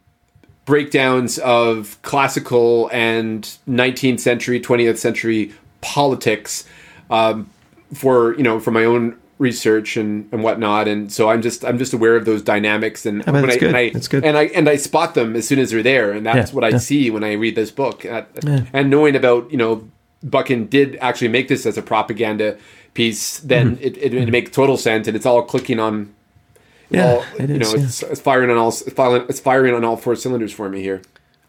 breakdowns of classical and 19th century, 20th century politics um, for you know for my own research and, and whatnot. And so I'm just I'm just aware of those dynamics and but when that's I, good. and I That's good. and I and I spot them as soon as they're there, and that's Yeah, what I yeah. see when I read this book. Uh, And knowing about you know Buchan did actually make this as a propaganda piece, then Mm-hmm. it, it, it makes total sense, and it's all clicking on. Yeah, all, it you is, know, yeah. it's, it's firing on all it's firing, it's firing on all four cylinders for me here.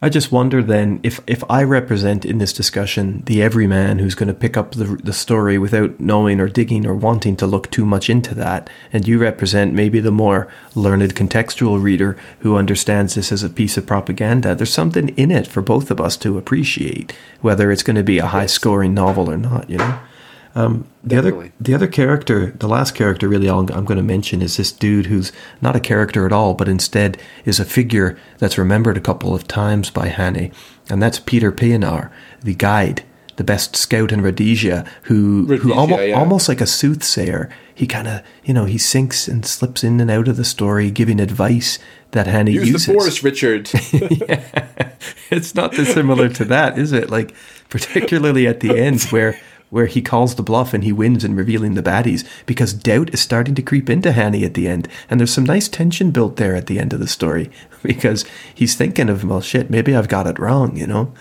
I just wonder then if, if I represent in this discussion the everyman who's going to pick up the, the story without knowing or digging or wanting to look too much into that, and you represent maybe the more learned contextual reader who understands this as a piece of propaganda, there's something in it for both of us to appreciate, whether it's going to be a high scoring novel or not, you know? Um, the other the other character, the last character really I'll, I'm going to mention is this dude who's not a character at all, but instead is a figure that's remembered a couple of times by Hannay, and that's Peter Pienaar, the guide, the best scout in Rhodesia, who who Rhodesia, almost, yeah. almost like a soothsayer. He kind of you know he sinks and slips in and out of the story, giving advice that Hannay Use uses the force, Richard. it's not dissimilar to that, is it? Like particularly at the end where where he calls the bluff and he wins in revealing the baddies because doubt is starting to creep into Hannay at the end. And there's some nice tension built there at the end of the story because he's thinking of, well, shit, maybe I've got it wrong, you know?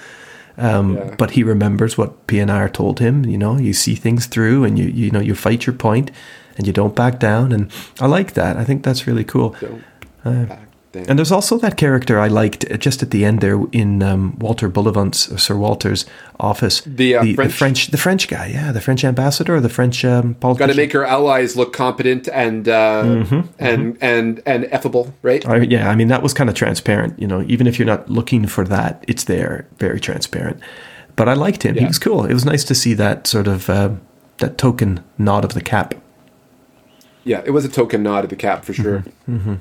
Um, Yeah. But he remembers what Pienaar told him, you know, you see things through and you, you know, you fight your point and you don't back down. And I like that. I think that's really cool. Don't back down. And there's also that character I liked just at the end there in um, Walter Bullivant's Sir Walter's office. The, uh, the French- French, the French guy, yeah, the French ambassador, or the French um, Got politician. to make our allies look competent and uh, Mm-hmm, and and and effable, right? I, yeah, I mean that was kind of transparent. You know, even if you're not looking for that, it's there, very transparent. But I liked him; he was cool. It was nice to see that sort of uh, that token nod of the cap. Yeah, it was a token nod at the cap for sure. Mm-hmm.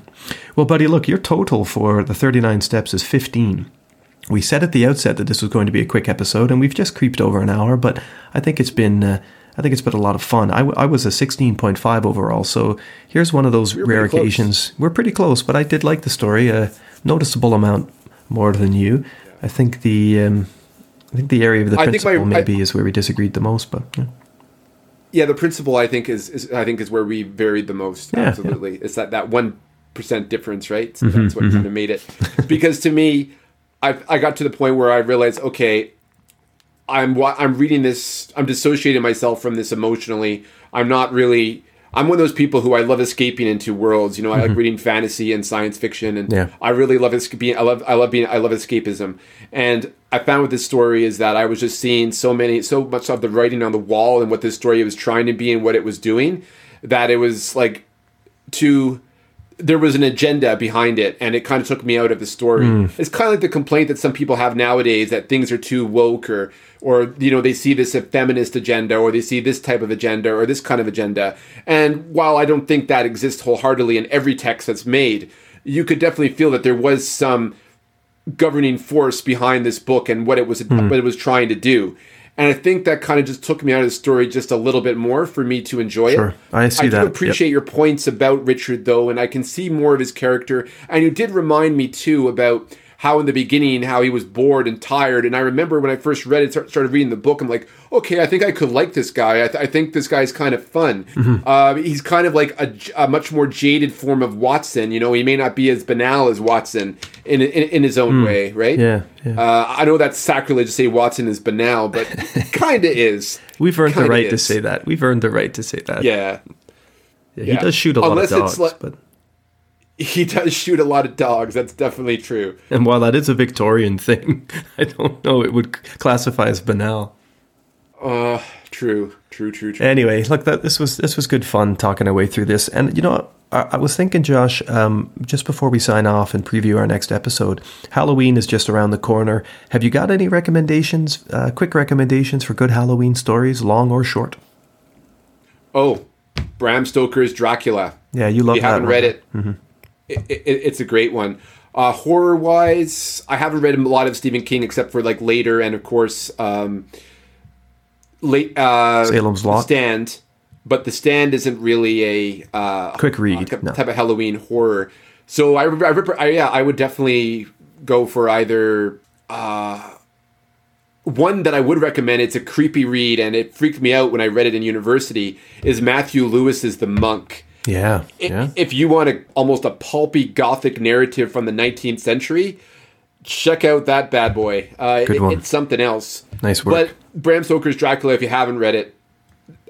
Well, buddy, look, your total for the 39 steps is 15. We said at the outset that this was going to be a quick episode, and we've just creeped over an hour. But I think it's been, uh, I think it's been a lot of fun. I, w- I was a 16.5 overall, so here's one of those were rare pretty close. occasions. We're pretty close, but I did like the story a noticeable amount more than you. I think the, um, I think the area of the I my- principle I- maybe is where we disagreed the most. But yeah. Yeah, the principle I think is, is I think is where we varied the most. Yeah, absolutely, it's that that one percent difference, right? So Mm-hmm, that's what kind of made it. because to me, I I got to the point where I realized, okay, I'm I'm reading this. I'm dissociating myself from this emotionally. I'm not really. I'm one of those people who I love escaping into worlds. You know, I like reading fantasy and science fiction, and Mm-hmm. Yeah. I really love escaping. I love I love being I love escapism. And I found with this story is that I was just seeing so many so much of the writing on the wall and what this story was trying to be and what it was doing that it was like too there was an agenda behind it and it kind of took me out of the story. Hmm. It's kind of like the complaint that some people have nowadays that things are too woke or or you know they see this a feminist agenda or they see this type of agenda or this kind of agenda. And while I don't think that exists wholeheartedly in every text that's made, you could definitely feel that there was some governing force behind this book and what it was hmm. what it was trying to do. And I think that kind of just took me out of the story just a little bit more for me to enjoy Sure. it. I see I that. do Yep. appreciate your points about Richard though, and I can see more of his character. And you did remind me too about how in the beginning how he was bored and tired. And I remember when I first read it, start- started reading the book, I'm like, okay, I think I could like this guy. I, th- I think this guy's kind of fun. Mm-hmm. Uh, he's kind of like a much more jaded form of Watson. You know, he may not be as banal as Watson in in, in his own way, right? Yeah, yeah. Uh, I know that's sacrilege to say Watson is banal, but kind of is. We've earned the Kinda right to say that. We've earned the right to say that. Yeah. Yeah, he yeah. does shoot a lot of dogs, like- but He does shoot a lot of dogs. That's definitely true. and while that is a Victorian thing, I don't know it would classify as banal. Uh, True, true, true, true. Anyway, look, that this was this was good fun talking our way through this, and you know, I, I was thinking, Josh, um, just before we sign off and preview our next episode, Halloween is just around the corner. Have you got any recommendations? Uh, quick recommendations for good Halloween stories, long or short? Oh, Bram Stoker's Dracula. Yeah, you love. If you haven't one. read it, it, it, it's a great one. Uh, horror wise, I haven't read a lot of Stephen King except for like later, and of course, um, late uh, Salem's Lot. Stand. But the Stand isn't really a uh, Quick read, uh, no. type of Halloween horror. So I, I, I yeah, I would definitely go for either uh, one that I would recommend. It's a creepy read, and it freaked me out when I read it in university. Is Matthew Lewis's The Monk. Yeah, I- yeah. If you want a almost a pulpy gothic narrative from the 19th century, check out that bad boy. Uh, Good it- one. It's something else. Nice work. But Bram Stoker's Dracula, if you haven't read it,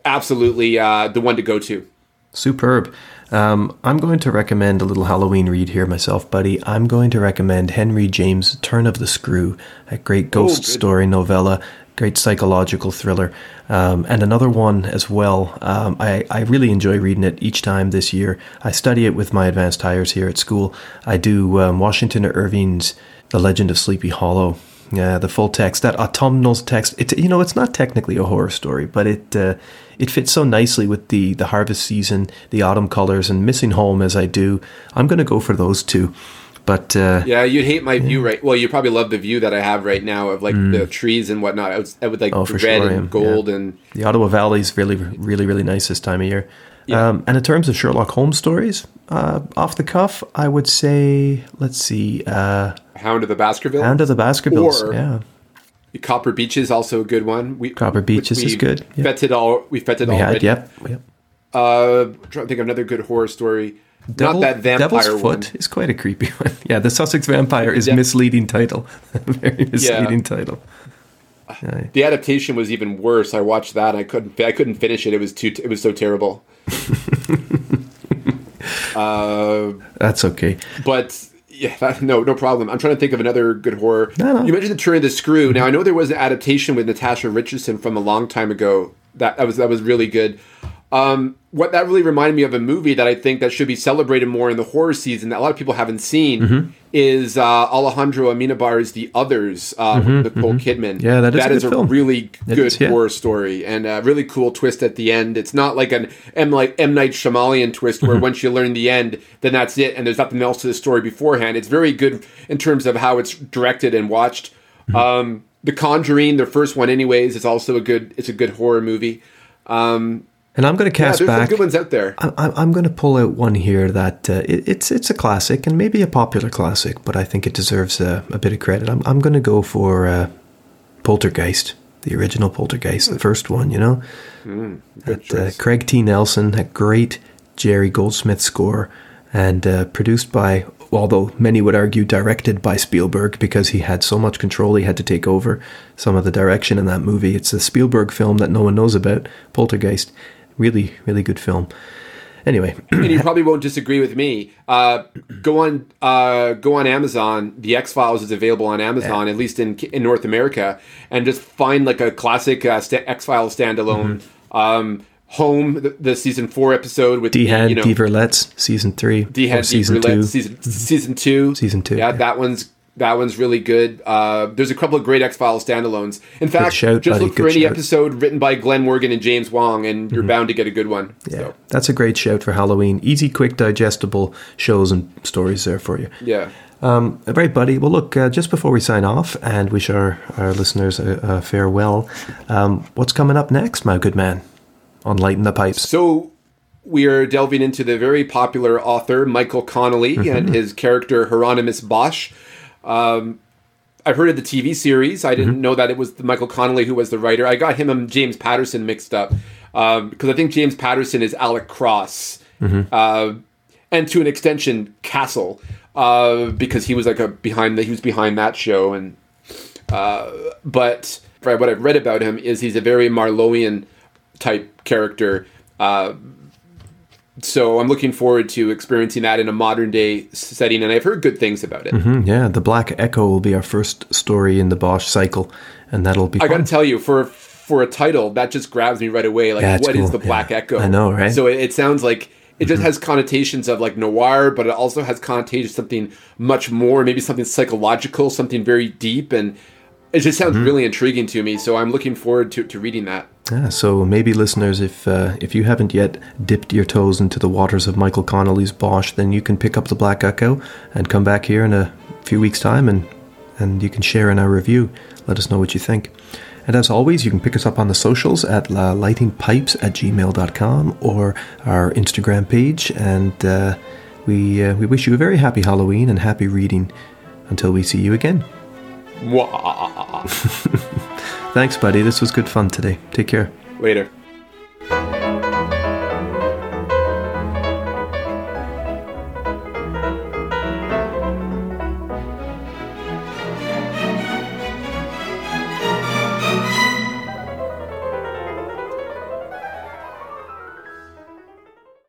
absolutely uh, the one to go to. Superb. Um, I'm going to recommend a little Halloween read here myself, buddy. I'm going to recommend Henry James' Turn of the Screw, a great ghost good. story novella, great psychological thriller, um, and another one as well. Um, I, I really enjoy reading it each time this year. I study it with my advanced hires here at school. I do um, Washington Irving's The Legend of Sleepy Hollow. Yeah, the full text, that autumnal text. It you know, it's not technically a horror story, but it uh, it fits so nicely with the the harvest season, the autumn colors, and missing home as I do. I'm going to go for those two. But uh, Yeah, you'd hate my view, right? Well, you probably love the view that I have right now of like the trees and whatnot. I would, I would like Mm. Oh, red sure and gold and the Ottawa Valley is really, really, really nice this time of year. Um, and in terms of Sherlock Holmes stories, uh, off the cuff, I would say, let's see, uh, Hound of the Baskerville. Hound of the Baskervilles. Or- yeah, Copper Beach is also a good one. We, Copper Beeches we is good, yeah. Vetted all. We vetted we already. had. Yep, yep. Uh, trying to think of another good horror story. Devil- Not that vampire Devil's one. Foot is quite a creepy one. Yeah, the Sussex Vampire is Yeah. misleading title. Very misleading title. Yeah. The adaptation was even worse. I watched that. I couldn't. I couldn't finish it. It was too. It was so terrible. uh, That's okay. but yeah, that, no, no problem. I'm trying to think of another good horror. No, no. You mentioned the Turn of the Screw. Now I know there was an adaptation with Natasha Richardson from a long time ago. That, that was that was really good. Um, what that really reminded me of a movie that I think that should be celebrated more in the horror season that a lot of people haven't seen Mm-hmm. is uh, Alejandro Amenabar's The Others uh, with Nicole Kidman. Mm-hmm, Yeah, that is a that is good a really good is, yeah. horror story and a really cool twist at the end. It's not like an M like M Night Shyamalan twist where Mm-hmm. once you learn the end, then that's it, and there's nothing else to the story beforehand. It's very good in terms of how it's directed and watched. Mm-hmm. Um, the Conjuring, the first one, anyways, is also a good. It's a good horror movie. Um, And I'm going to yeah, cast there's some back. good ones out there. I- I- I'm going to pull out one here that uh, it, it's it's a classic and maybe a popular classic, but I think it deserves a, a bit of credit. I'm I'm going to go for uh, Poltergeist, the original Poltergeist, the first one. You know, Good That, uh. Craig T. Nelson, a great Jerry Goldsmith score, and uh, produced by, although many would argue, directed by Spielberg because he had so much control, he had to take over some of the direction in that movie. It's a Spielberg film that no one knows about, Poltergeist. Really, really good film. Anyway, and you probably won't disagree with me. Uh, go on, uh, go on Amazon. The X Files is available on Amazon, at least in in North America, and just find like a classic uh, sta X Files standalone. Um, Home, the, the season four episode with the, Dehan you know, Diverlet's season three, or season two. season season two, Season two, Yeah, yeah. that one's that one's really good. Uh, there's a couple of great X Files standalones. In fact, shout, just buddy, look for any shout. episode written by Glenn Morgan and James Wong, and you're bound to get a good one. Yeah, So, that's a great shout for Halloween. Easy, quick, digestible shows and stories there for you. yeah. Um, right, buddy. Well, look, uh, just before we sign off and wish our, our listeners a, a farewell, um, what's coming up next, my good man, on Lighten the Pipes? So we are delving into the very popular author Michael Connolly Mm-hmm. and his character Hieronymus Bosch. Um, I've heard of the TV series. I Mm-hmm. didn't know that it was Michael Connolly who was the writer. I got him and James Patterson mixed up because I think James Patterson is Alex Cross, Mm-hmm. uh, and to an extension Castle, uh, because he was like a behind the, he was behind that show and uh, but what I've read about him is he's a very Marlowian type character. So I'm looking forward to experiencing that in a modern day setting, and I've heard good things about it. Hmm, yeah, The Black Echo will be our first story in the Bosch cycle, and that'll be I got to tell you, for for a title, that just grabs me right away. Like, Yeah, what it's is the Black Yeah. Echo? I know, right? Mm-hmm. So it, it sounds like it just has connotations of like noir, but it also has connotations of something much more, maybe something psychological, something very deep, and it just sounds Mm-hmm. really intriguing to me. So I'm looking forward to, to reading that. Yeah, so maybe listeners, if uh, if you haven't yet dipped your toes into the waters of Michael Connolly's Bosch, then you can pick up the Black Echo and come back here in a few weeks' time, and and you can share in our review. Let us know what you think. And as always, you can pick us up on the socials at uh, lightingpipes at gmail.com or our Instagram page. And uh, we, uh, we wish you a very happy Halloween and happy reading until we see you again. Thanks, buddy. This was good fun today. Take care. Later.